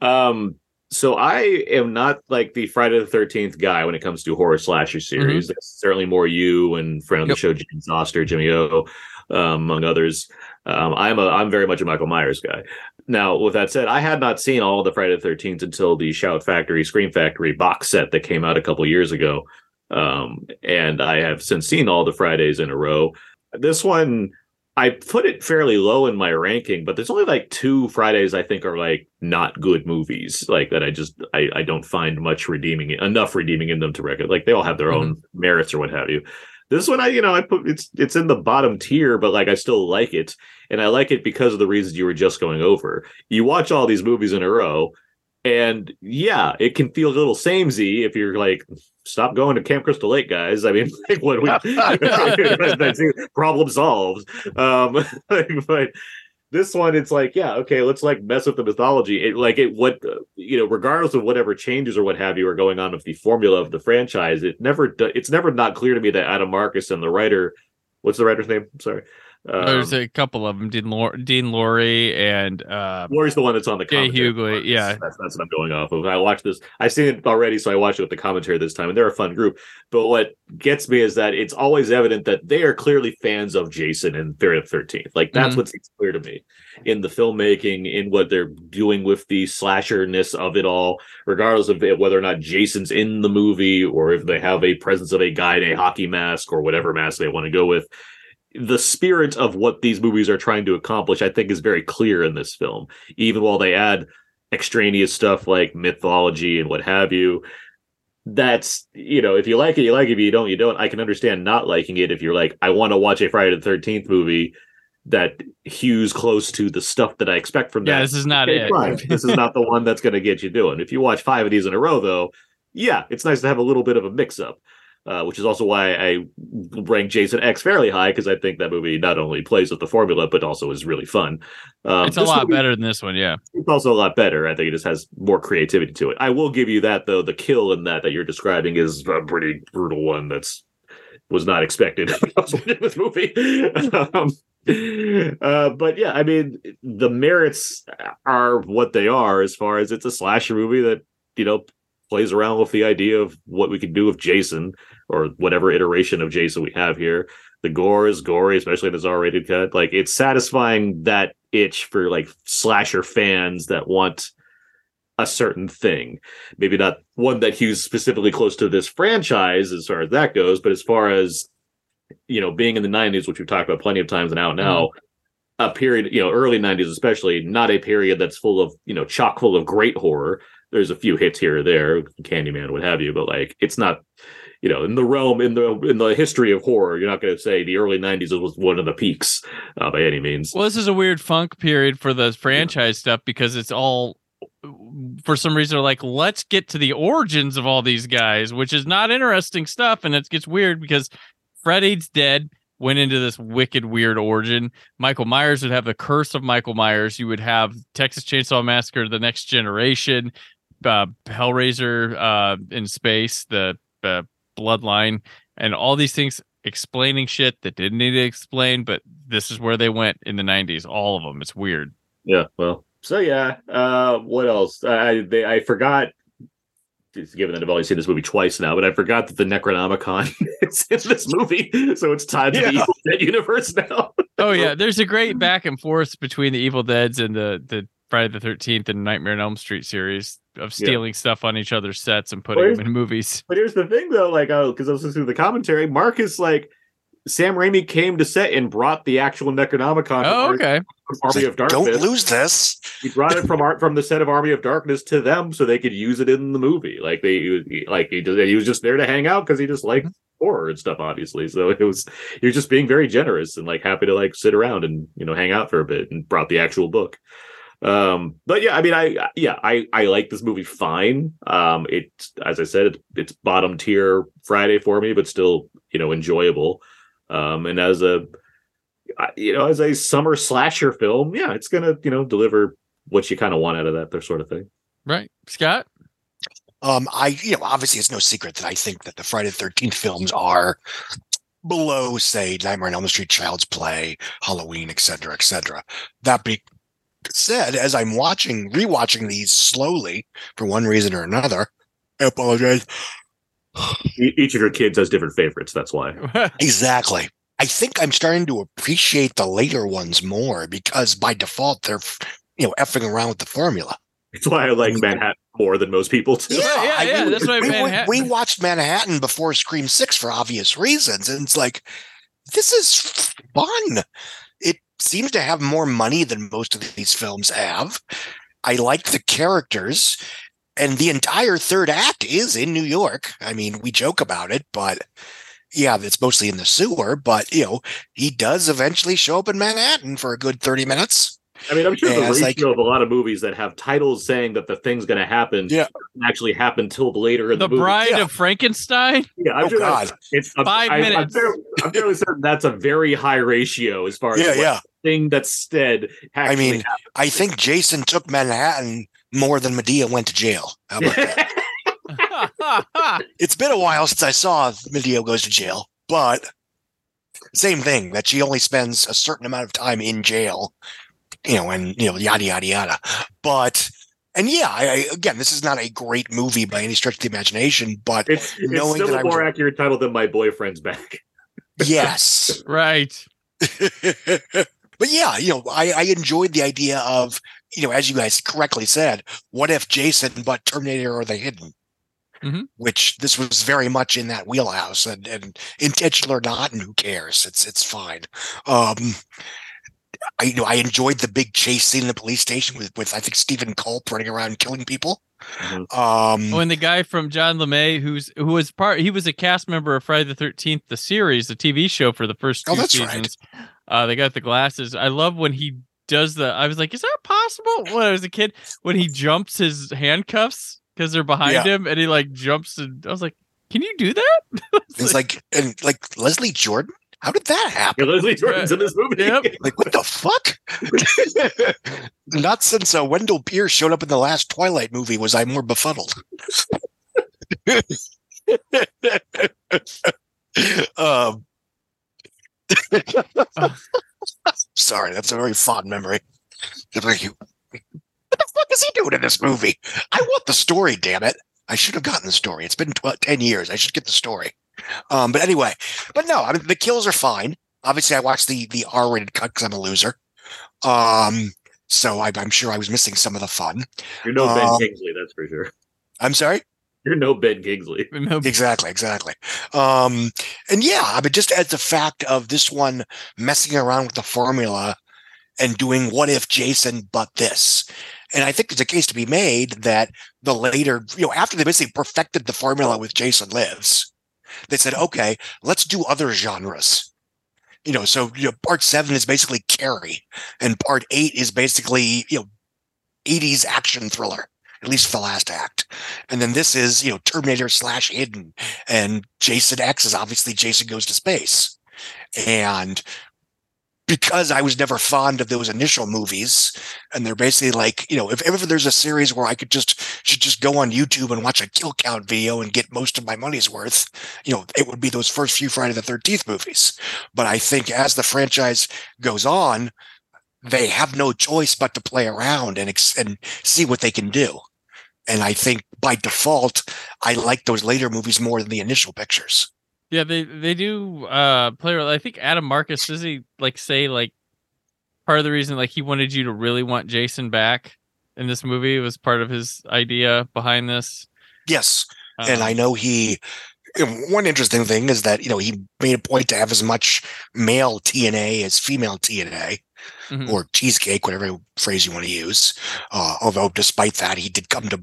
Um. So I am not like the Friday the 13th guy when it comes to horror slasher series. Mm-hmm. That's certainly more you and friend of the show, James Oster, Jimmy O um, among others. Um, I'm a I'm very much a Michael Myers guy. Now, with that said, I had not seen all the Friday the Thirteenth until the Shout Factory, Scream Factory box set that came out a couple years ago, um, and I have since seen all the Fridays in a row. This one. I put it fairly low in my ranking, but there's only like two Fridays I think are like not good movies, like that I just I, I don't find much redeeming enough redeeming in them to record. Like they all have their mm-hmm. own merits or what have you. This one, I you know, I put it's it's in the bottom tier, but like I still like it, and I like it because of the reasons you were just going over. You watch all these movies in a row, and yeah, it can feel a little samey if you're like, stop going to Camp Crystal Lake, guys. I mean, like what we problem solved. Um, but this one it's like yeah okay let's like mess with the mythology it like it what you know regardless of whatever changes or what have you are going on with the formula of the franchise it never it's never not clear to me that adam marcus and the writer what's the writer's name sorry um, There's a couple of them, Dean, Lor- Dean Lorey and uh, Lorey's the one that's on the Jay Huguely. Yeah, that's, that's what I'm going off of. I watched this. I've seen it already, so I watched it with the commentary this time, and they're a fun group. But what gets me is that it's always evident that they are clearly fans of Jason and Friday the Thirteenth. Like that's mm-hmm. what's clear to me in the filmmaking, in what they're doing with the slasherness of it all, regardless of whether or not Jason's in the movie or if they have a presence of a guy in a hockey mask or whatever mask they want to go with the spirit of what these movies are trying to accomplish, I think, is very clear in this film. Even while they add extraneous stuff like mythology and what have you, that's you know, if you like it, you like it. If you don't, you don't. I can understand not liking it if you're like, I want to watch a Friday the Thirteenth movie that hews close to the stuff that I expect from that. Yeah, this is not okay, it. this is not the one that's going to get you doing. If you watch five of these in a row, though, yeah, it's nice to have a little bit of a mix up uh, which is also why I rank Jason X fairly high because I think that movie not only plays with the formula but also is really fun. Um, it's a lot movie, better than this one, yeah. It's also a lot better. I think it just has more creativity to it. I will give you that though. The kill in that that you're describing is a pretty brutal one. That's was not expected in this movie. um, uh, but yeah, I mean, the merits are what they are as far as it's a slasher movie that you know plays around with the idea of what we could do with Jason or whatever iteration of Jason we have here. The gore is gory, especially in his R-rated cut. Like it's satisfying that itch for like slasher fans that want a certain thing. Maybe not one that hews specifically close to this franchise as far as that goes, but as far as you know, being in the 90s, which we've talked about plenty of times and out now, mm-hmm. a period, you know, early 90s especially, not a period that's full of, you know, chock full of great horror. There's a few hits here or there, Candyman, what have you, but like it's not you know, in the realm in the in the history of horror, you're not going to say the early '90s was one of the peaks uh, by any means. Well, this is a weird funk period for the franchise yeah. stuff because it's all for some reason like let's get to the origins of all these guys, which is not interesting stuff, and it gets weird because Freddy's dead went into this wicked weird origin. Michael Myers would have the curse of Michael Myers. You would have Texas Chainsaw Massacre: The Next Generation, uh, Hellraiser uh, in space, the uh, bloodline and all these things explaining shit that didn't need to explain, but this is where they went in the 90s. All of them. It's weird. Yeah. Well, so yeah. Uh, what else? I they, I forgot. Given that I've only seen this movie twice now, but I forgot that the Necronomicon is in this movie, so it's tied to yeah. the Evil Dead universe now. oh yeah, there's a great back and forth between the Evil Dead's and the the Friday the Thirteenth and Nightmare on Elm Street series of stealing yeah. stuff on each other's sets and putting them in movies. But here's the thing, though, like, oh, because I was listening to the commentary, Marcus like Sam Raimi came to set and brought the actual Necronomicon. Oh, okay. From Army of Darkness. Don't lose this. He brought it from art from the set of Army of Darkness to them so they could use it in the movie. Like they, he, like he, he was just there to hang out because he just liked mm-hmm. horror and stuff, obviously. So it was he was just being very generous and like happy to like sit around and you know hang out for a bit and brought the actual book. Um, but yeah, I mean, I yeah, I I like this movie fine. Um, it as I said, it's, it's bottom tier Friday for me, but still you know enjoyable. Um, and as a you know as a summer slasher film, yeah, it's gonna you know deliver what you kind of want out of that there sort of thing. Right, Scott. Um, I you know obviously it's no secret that I think that the Friday the Thirteenth films are below, say, Nightmare on Elm Street, Child's Play, Halloween, etc., etc. That be said, as I'm watching, rewatching these slowly for one reason or another, I apologize. Each of your kids has different favorites. That's why. exactly. I think I'm starting to appreciate the later ones more because by default they're, you know, effing around with the formula. It's why I like Manhattan more than most people too. Yeah, yeah, I mean, that's why we, we- Manhattan- we watched Manhattan before Scream Six for obvious reasons, and it's like this is fun. Seems to have more money than most of these films have. I like the characters, and the entire third act is in New York. I mean, we joke about it, but yeah, it's mostly in the sewer. But you know, he does eventually show up in Manhattan for a good thirty minutes. I mean, I'm sure the Yeah, it's ratio like- of a lot of movies that have titles saying that the thing's going to happen Yeah. actually happen till later in the, The movie. Bride Yeah. of Frankenstein. Yeah, I'm Oh, sure God. it's I'm- Five I, I'm minutes. fairly, I'm fairly certain that's a very high ratio as far as Yeah, what yeah. thing that's said. I actually mean, I think Jason took Manhattan more than Madea went to jail. How about that? it's been a while since I saw Madea goes to jail, but same thing that she only spends a certain amount of time in jail, you know, and you know, yada yada yada. But and yeah, I, I again, this is not a great movie by any stretch of the imagination, but it's, it's knowing still that a I was more accurate title than my boyfriend's back. yes, right. but yeah, you know, I, I enjoyed the idea of, you know, as you guys correctly said, what if Jason but Terminator or the Hidden? Mhm. Which this was very much in that wheelhouse, and, and intentional or not, and who cares? It's it's fine. Um, I you know I enjoyed the big chase scene in the police station with with I think Steven Culp running around killing people. Um, When the guy from John LeMay, who's who was part, he was a cast member of Friday the Thirteenth, the series, the TV show for the first two Oh, that's right. seasons. Uh, they got the glasses. I love when he does the. I was like, is that possible? When I was a kid, when he jumps his handcuffs because they're behind Yeah. him, and he like jumps, and I was like, can you do that? it's like and like Leslie Jordan. How did that happen? Yeah, Leslie Jordan's in this movie. Yep. Like what the fuck? Not since uh, Wendell Pierce showed up in the last Twilight movie was I more befuddled. um, sorry, that's a very fond memory. It's like, you- What the fuck is he doing in this movie? I want the story, damn it. I should have gotten the story. It's been 12, 10 years. I should get the story. Um, but anyway, but no, I mean the kills are fine. Obviously, I watched the the R rated cut because I'm a loser. Um, so I, I'm sure I was missing some of the fun. You're no Ben Um, Kingsley, that's for sure. I'm sorry. You're no Ben Kingsley. Exactly, exactly. Um, and yeah, I mean, just as the fact of this one messing around with the formula and doing what if Jason but this. And I think there's a case to be made that the later, you know, after they basically perfected the formula with Jason Lives, they said, okay, let's do other genres. You know, so you know, part seven is basically Carrie, and part eight is basically, you know, 80s action thriller, at least for the last act. And then this is, you know, Terminator slash hidden. And Jason X is obviously Jason Goes to Space. And because I was never fond of those initial movies, and they're basically like, you know, if ever there's a series where I could just should just go on YouTube and watch a kill count video and get most of my money's worth, you know, it would be those first few Friday the Thirteenth movies. But I think as the franchise goes on, they have no choice but to play around and ex- and see what they can do. And I think by default, I like those later movies more than the initial pictures. Yeah, they they do uh play. I think Adam Marcus does he like say like part of the reason like he wanted you to really want Jason back in this movie was part of his idea behind this. Yes. and Um, I know he one interesting thing is that you know he made a point to have as much male TNA as female TNA. Mhm. Or cheesecake, whatever phrase you want to use. Uh, although, despite that, he did come to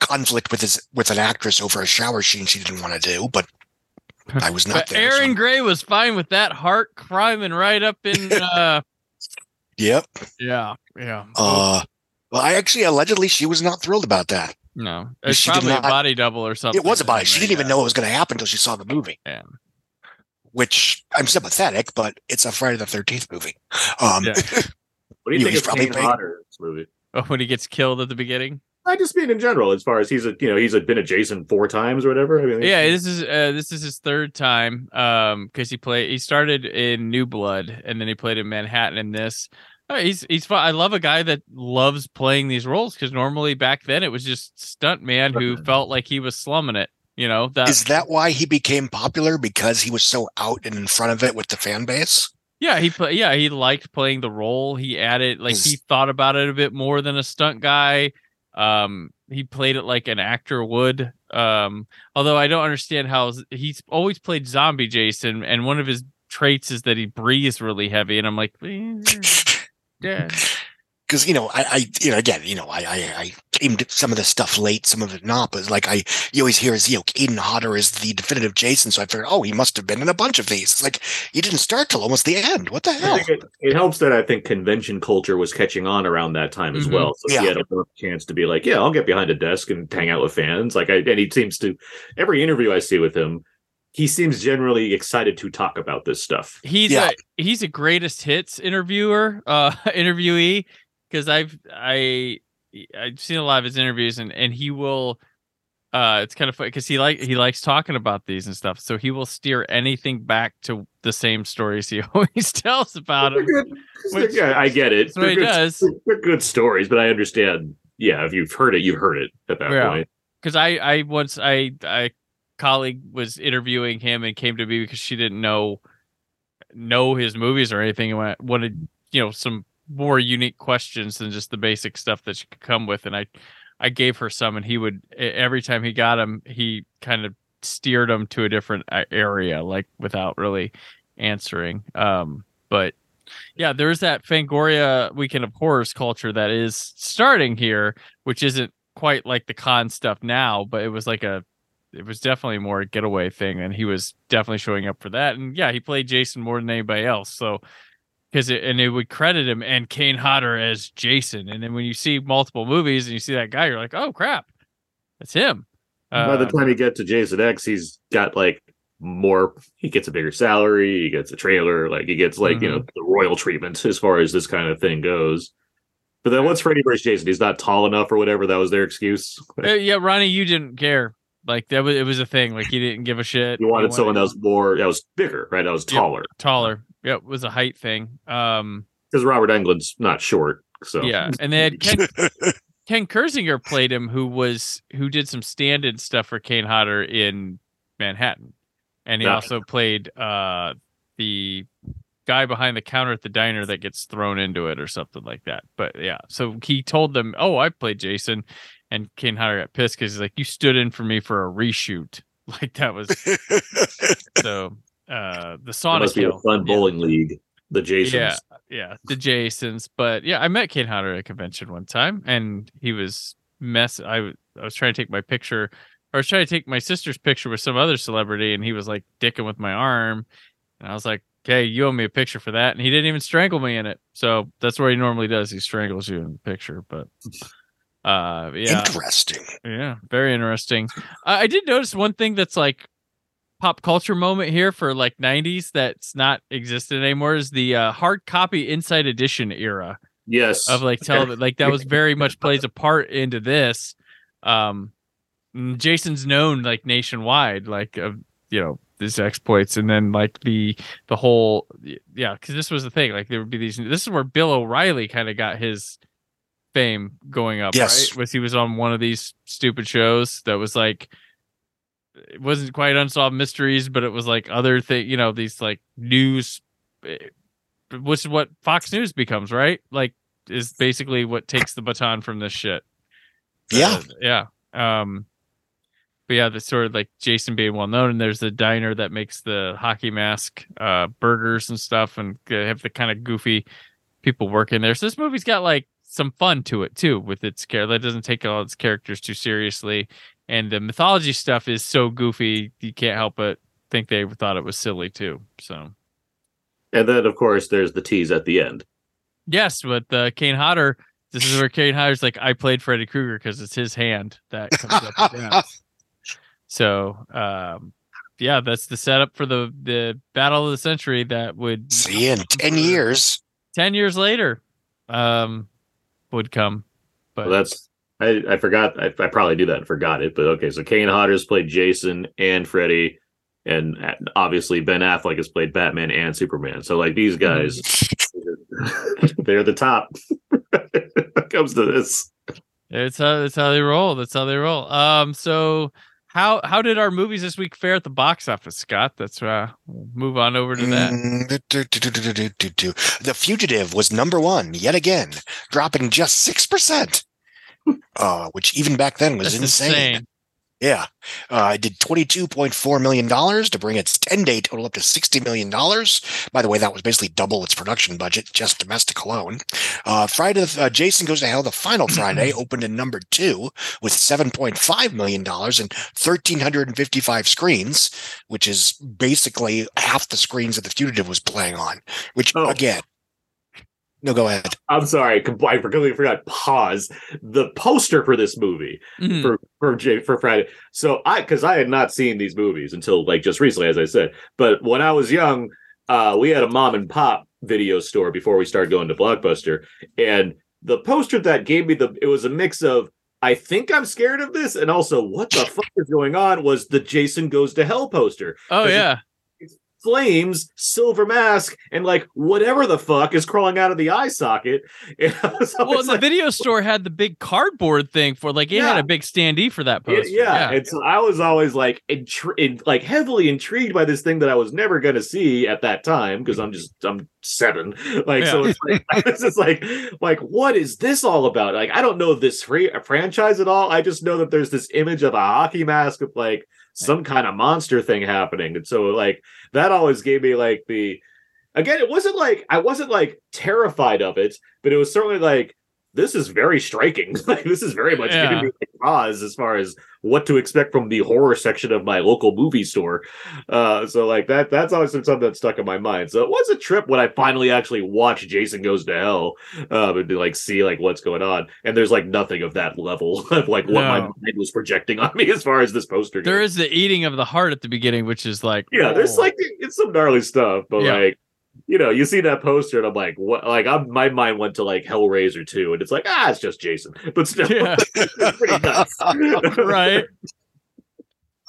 conflict with his with an actress over a shower scene she didn't want to do. But I was not But there. Erin Gray was fine with that heart climbing right up in. uh Yep. Yeah, yeah. Uh, well, I actually allegedly she was not thrilled about that. No, it's she did probably a not- body double or something. It was a body. She didn't even know it was going to happen until she saw the movie. Yeah. Which I'm sympathetic, but it's a Friday the Thirteenth movie. Um, Yeah. What do you You think was of probably Kane paying- Hodder in this movie? Oh, when he gets killed at the beginning. I just mean in general, as far as he's a you know he's a, been a Jason four times or whatever. I mean, Yeah, this is uh, this is his third time. Um, because he played he started in New Blood and then he played in Manhattan in this. Uh, he's he's fun. I love a guy that loves playing these roles because normally back then it was just stunt man who felt like he was slumming it. You know that is that why he became popular? Because he was so out and in front of it with the fan base. Yeah, he play, yeah, he liked playing the role. He added like he thought about it a bit more than a stunt guy. Um he played it like an actor would. Um although I don't understand how he's always played zombie Jason and one of his traits is that he breathes really heavy and I'm like eh, yeah. Because you know, I, I, you know, again, you know, I, I, I came to some of this stuff late, some of it not, but like I, you always hear is, you know, Aiden Hodder is the definitive Jason, so I figured, oh, he must have been in a bunch of these. It's like you didn't start till almost the end. What the hell? it, it helps that I think convention culture was catching on around that time as Mhm. well. So Yeah. he had a chance to be like, yeah, I'll get behind a desk and hang out with fans. Like, I, and he seems to every interview I see with him, he seems generally excited to talk about this stuff. He's Yeah. a he's a greatest hits interviewer, uh interviewee because I've I I've seen a lot of his interviews and and he will uh it's kind of funny because he like he likes talking about these and stuff so he will steer anything back to the same stories he always tells about them. Which- yeah, I get it. that's what he They're good, does. They're good stories, but I understand. Yeah, if you've heard it, you've heard it at that Yeah. point. because I I once I I colleague was interviewing him and came to me because she didn't know know his movies or anything and wa- wanted you know some more unique questions than just the basic stuff that she could come with and I I gave her some and he would every time he got him he kind of steered him to a different uh, area like without really answering um but yeah there's that Fangoria weekend of horrors culture that is starting here which isn't quite like the con stuff now but it was like a it was definitely more a getaway thing and he was definitely showing up for that and yeah he played jason more than anybody else so because it and it would credit him and kane hodder as jason and then when you see multiple movies and you see that guy you're like oh crap that's him By the Uh, time you get to Jason X, he's got like more. He gets a bigger salary. He gets a trailer. Like he gets like you know Mm-hmm. the royal treatment as far as this kind of thing goes. But then once Freddy versus Jason? He's not tall enough or whatever. That was their excuse. uh, yeah ronnie you didn't care like that was it was a thing like he didn't give a shit You wanted someone that was more. That was bigger, right? That was taller. taller yeah it was a height thing um Because Robert Englund's not short. So Yeah, and they had Ken, Ken Kirzinger played him, who was who did some stand-in stuff for Kane Hodder in Manhattan, and he Yeah. also played uh the guy behind the counter at the diner that gets thrown into it or something like that. But yeah, so he told them, "Oh, I played Jason," and Kane Hodder got pissed because he's like, "You stood in for me for a reshoot." Like that was so. Uh, the That Sonic must be a fun bowling league. The Jasons. Yeah, yeah, the Jasons. But yeah, I met Kane Hodder at a convention one time, and he was mess. I w- I was trying to take my picture. I was trying to take my sister's picture with some other celebrity, and he was like dicking with my arm, and I was like, "Okay, you owe me a picture for that." And he didn't even strangle me in it. So that's what he normally does. He strangles you in the picture, but. Uh, yeah, Interesting. yeah, very interesting. I, I did notice one thing that's like pop culture moment here for like 90s that's not existed anymore is the uh, hard copy inside edition era Yes. of like television. like that was very much plays a part into this. Um, Jason's known like nationwide, like of you know his exploits, and then like the the whole yeah, because this was the thing. Like there would be these. This is where Bill O'Reilly kind of got his fame going up. Yes. right? was he was on one of these stupid shows that was like it wasn't quite unsolved mysteries, but it was like other thing. You know these like news. eh, Which is what Fox News becomes, right? Like, is basically what takes the baton from this shit. Yeah. Uh, yeah. Um, but yeah, the sort of like Jason being well known, and there's the diner that makes the hockey mask uh, burgers and stuff, and they have the kind of goofy people working there. So this movie's got like some fun to it too, with its care that doesn't take all its characters too seriously, and the mythology stuff is so goofy you can't help but think they thought it was silly too. So And then, of course, there's the tease at the end. yes, with uh, Kane Hodder. This is where Kane Hodder's like, I played Freddy Krueger because it's his hand that comes up and. So, um, yeah, that's the setup for the the battle of the century that would See, in 10 years. 10 years later um would come. But Well, that's I, I forgot. I, I probably do that and forgot it. But okay, so Kane Hodder's played Jason and Freddy, and uh, obviously Ben Affleck has played Batman and Superman. So like these guys, they're the top. when it comes to this. it's how that's how they roll. That's how they roll. Um so how how did our movies this week fare at the box office, Scott? That's uh we'll move on over to that. Mm, do, do, do. The Fugitive was number one yet again, dropping just 6%, uh, which even back then was insane. insane. Yeah. Uh, it did $22.4 million to bring its 10 day total up to $60 million. By the way, that was basically double its production budget, just domestic alone. Uh, Friday, uh, Jason Goes to Hell, the final Friday, opened in number two with $7.5 million and and 1,355 screens, which is basically half the screens that The Fugitive was playing on, which again, no, go ahead. I'm sorry, I completely forgot. Pause. The poster for this movie Mhm. for for J- for Friday. So I because I had not seen these movies until like just recently, as I said. But when I was young, uh, we had a mom and pop video store before we started going to Blockbuster, and the poster that gave me the it was a mix of. I think I'm scared of this, and also what the fuck is going on was the Jason Goes to Hell poster. Oh yeah. Flames, silver mask, and like whatever the fuck is crawling out of the eye socket. Was Well, the like, video store had the big cardboard thing for like it had Yeah. a big standee for that Yeah, poster. yeah. and so I was always like, intri- in, like heavily intrigued by this thing that I was never going to see at that time because I'm just I'm seven. Like so, it's like it's just like like what is this all about? Like I don't know this free franchise at all. I just know that there's this image of a hockey mask with like some kind of monster thing happening, and so like that always gave me like the again. It wasn't like I wasn't like terrified of it, but it was certainly like this is very striking. like this is very much Yeah. giving me pause as far as what to expect from the horror section of my local movie store. Uh, so like that that's always been something that stuck in my mind. So it was a trip when I finally actually watched Jason Goes to Hell um, and to like see like what's going on. And there's like nothing of that level of like what my mind was projecting on me as far as this poster goes. There is the eating of the heart at the beginning, which is like Yeah, there's oh. like it's some gnarly stuff, but Yeah. like you know, you see that poster and I'm like, what? Like, I'm my mind went to like Hellraiser 2, and it's like, ah, it's just Jason, but still, Yeah. pretty nuts, right.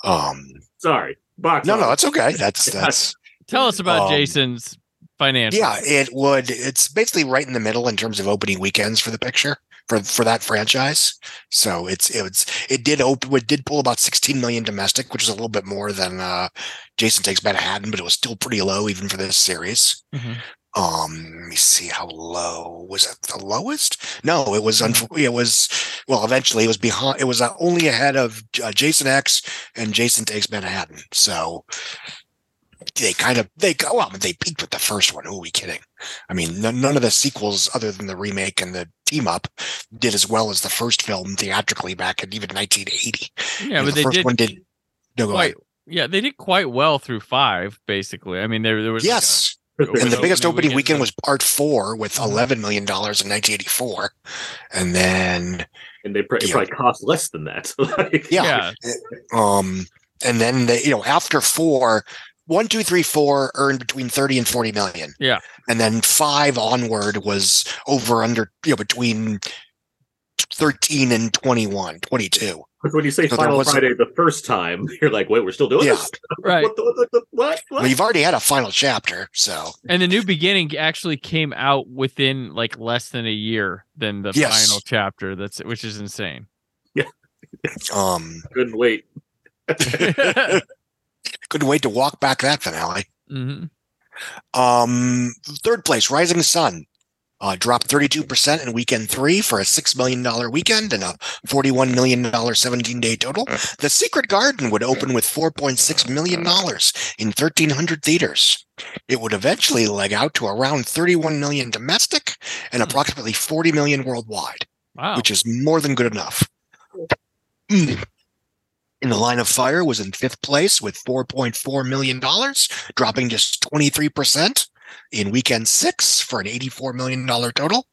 Um, Sorry, box. no, no, it's okay. That's, that's, Tell us about Um, Jason's financial. Yeah, it would. It's basically right in the middle in terms of opening weekends for the picture for for that franchise. So it's it's it did open. It did pull about 16 million domestic, which is a little bit more than uh, Jason Takes Manhattan, but it was still pretty low even for this series. Mhm. Um, let me see how low was it. The lowest? No, it was. Unf- it was. Well, eventually it was behind. It was uh, only ahead of uh, Jason X and Jason Takes Manhattan. So they kind of they go well they peaked with the first one who are we kidding i mean none, none of the sequels other than the remake and the team up did as well as the first film theatrically back in even 1980 Yeah, And but the they first did one did no quite. Yeah, they did quite well through five, basically. I mean, there there was like, yes a- and the biggest opening weekend weekend was part four with Mm-hmm. 11 million dollars in 1984 and then and they pr- it Yeah. probably cost less than that. like, yeah. um and then they you know after four one two three four earned between 30 and 40 million Yeah. and then five onward was over under you know between 13 and 21 22 But when you say So Final wasn't- Friday the first time, you're like, wait, we're still doing Yeah. this? Right. what, the, what, the, what? I mean, you've already had a final chapter so And the new beginning actually came out within like less than a year than the Yes. final chapter. That's which is insane. um Couldn't wait. couldn't wait to walk back that finale hmm um third place rising sun uh, dropped 32% in weekend three for a $6 million weekend and a $41 million 17 day total. The Secret Garden would open with $4.6 million in 1,300 theaters. It would eventually leg out to around 31 million domestic and approximately 40 million worldwide, Wow. which is more than good enough. Mm. In the line of fire was in fifth place with $4.4 million, dropping just 23% in weekend six for an $84 million total.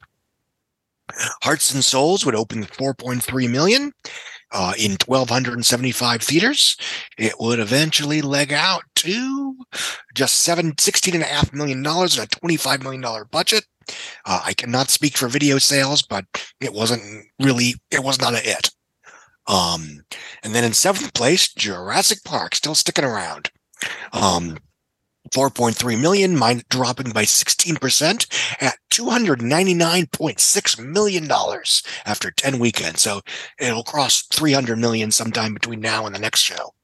Hearts and Souls would open with 4.3 million uh, in 1,275 theaters. It would eventually leg out to just seven, $16.5 million and a $25 million budget. Uh, I cannot speak for video sales, but it wasn't really, it was not a hit. Um, and then in seventh place, Jurassic Park, still sticking around. Um, 4.3 million, mine dropping by 16% at $299.6 million after 10 weekends. So it'll cross 300 million sometime between now and the next show.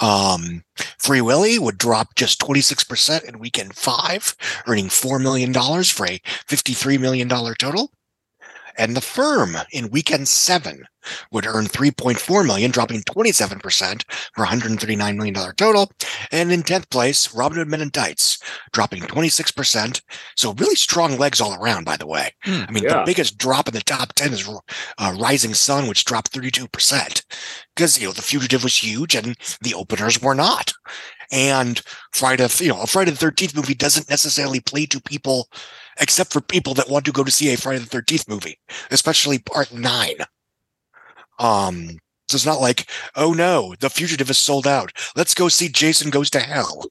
Um, Free Willy would drop just 26% in weekend five, earning $4 million for a $53 million total. And The Firm in weekend seven would earn 3.4 million, dropping 27% for $139 million total. And in 10th place, Robin Hood Men in Tights, dropping 26%. So really strong legs all around, by the way. I mean, the biggest drop in the top 10 is uh, Rising Sun, which dropped 32%. Because, you know, The Fugitive was huge and the openers were not. And Friday, you know, a Friday the 13th movie doesn't necessarily play to people except for people that want to go to see a Friday the 13th movie, especially part nine. Um, so it's not like, oh no, The Fugitive is sold out. Let's go see Jason Goes to Hell.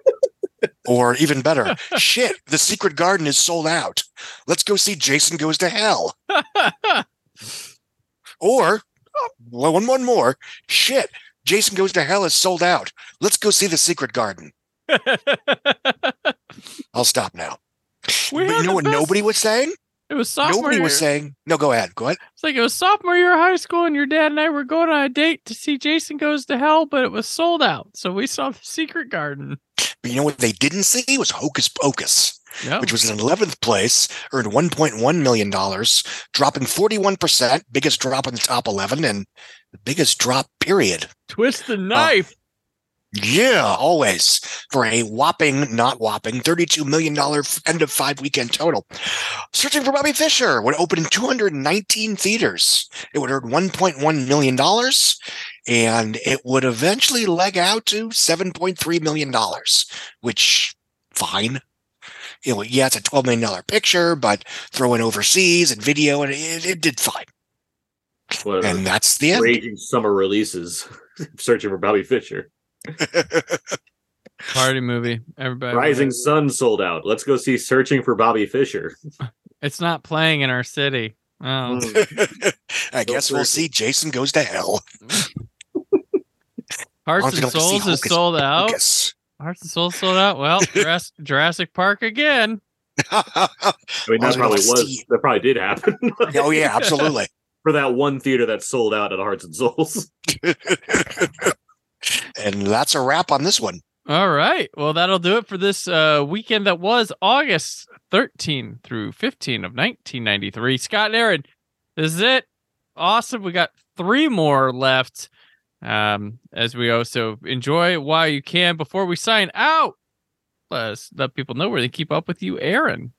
or even better, shit, The Secret Garden is sold out. Let's go see Jason Goes to Hell. Or well, one one more. Shit, Jason Goes to Hell is sold out. Let's go see The Secret Garden. I'll stop now. We but you know what best- nobody was saying? It was sophomore Nobody was saying. No, go ahead. Go ahead. It's like it was sophomore year of high school, and your dad and I were going on a date to see Jason Goes to Hell, but it was sold out. So we saw the Secret Garden. But you know what they didn't see was Hocus Pocus, Yeah. which was in 11th place, earned $1.1 million, dropping 41%, biggest drop in the top 11, and the biggest drop, period. Twist the uh, knife. Yeah, always for a whopping, not whopping, $32 million end of five weekend total. Searching for Bobby Fischer would open in 219 theaters. It would earn $1.1 million and it would eventually leg out to $7.3 million, which fine. You know, yeah, it's a $12 million picture, but throw in overseas and video and it, it did fine. And that's the end. raging summer releases. Searching for Bobby Fischer. Party movie. Everybody. Rising Sun sold out. Let's go see Searching for Bobby Fischer. It's not playing in our city. Oh. Hmm. I guess we'll see Jason Goes to Hell. Hearts and Souls is sold out. Pocus. Hearts and Souls sold out. Well, Jurassic, Jurassic Park again. I mean, that probably was. That probably did happen. oh yeah, absolutely. For that one theater that sold out at Hearts and Souls. And that's a wrap on this one. All right. Well, that'll do it for this uh, weekend that was August 13 through 15 of 1993. Scott and Aaron, this is it. Awesome. We got three more left um, as we also enjoy while you can. Before we sign out, let's let people know where they keep up with you, Aaron.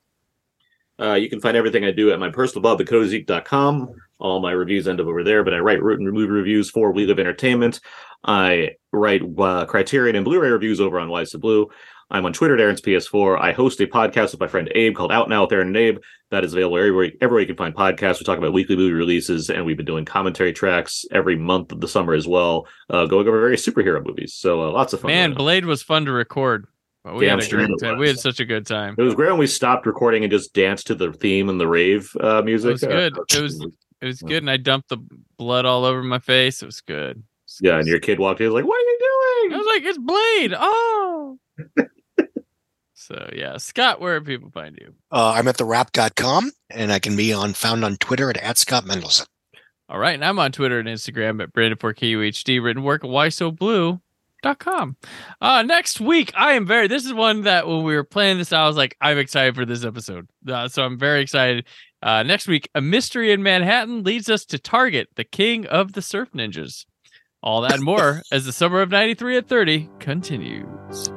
Uh, you can find everything I do at my personal blog, thecodezeek.com. All my reviews end up over there, but I write root and movie reviews for We Live Entertainment. I write uh, Criterion and Blu-ray reviews over on Why So Blu. I'm on Twitter at Aaron's PS4. I host a podcast with my friend Abe called Out Now with Aaron and Abe. That is available everywhere, everywhere you can find podcasts. We talk about weekly movie releases, and we've been doing commentary tracks every month of the summer as well, uh, going over various superhero movies. So uh, lots of fun. Man. Blade was fun to record. But we had a great time. We had such a good time. It was great when we stopped recording and just danced to the theme and the rave uh, music. It was good. It was it was good, and I dumped the blood all over my face. It was good. Yeah, and your kid walked in like, "What are you doing?" I doing?" was like, "It's Blade!" Oh. so yeah, Scott, where do people find you? Uh, I'm at thewrap.com and I can be on found on Twitter at, at Scott Mendelson. All right, and I'm on Twitter and Instagram at Brandon4KUHD. Written work Why So Blue. Com. Uh, next week, I am very. This is one that when we were playing this, I was like, I'm excited for this episode. Uh, so I'm very excited. Uh, next week, a mystery in Manhattan leads us to Target, the king of the surf ninjas. All that and more as the summer of 93 at 30 continues.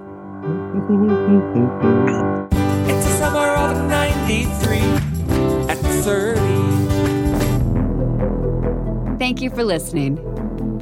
It's the summer of 93 at 30. Thank you for listening.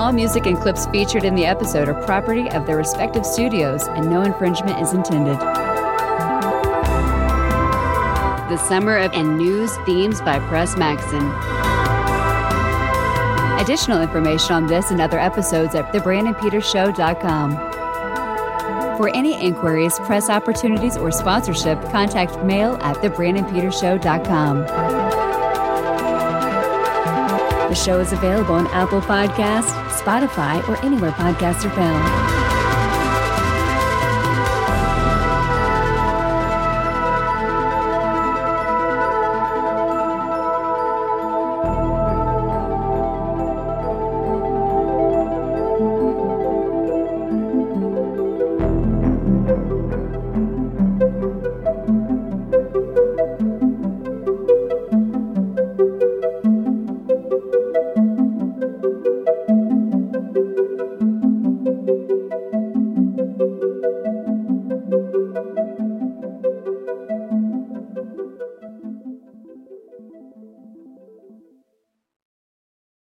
All music and clips featured in the episode are property of their respective studios, and no infringement is intended. The Summer of and News Themes by Press Maxon. Additional information on this and other episodes at thebrandonpetershow.com. For any inquiries, press opportunities, or sponsorship, contact mail at thebrandonpetershow.com. The show is available on Apple Podcasts, Spotify, or anywhere podcasts are found.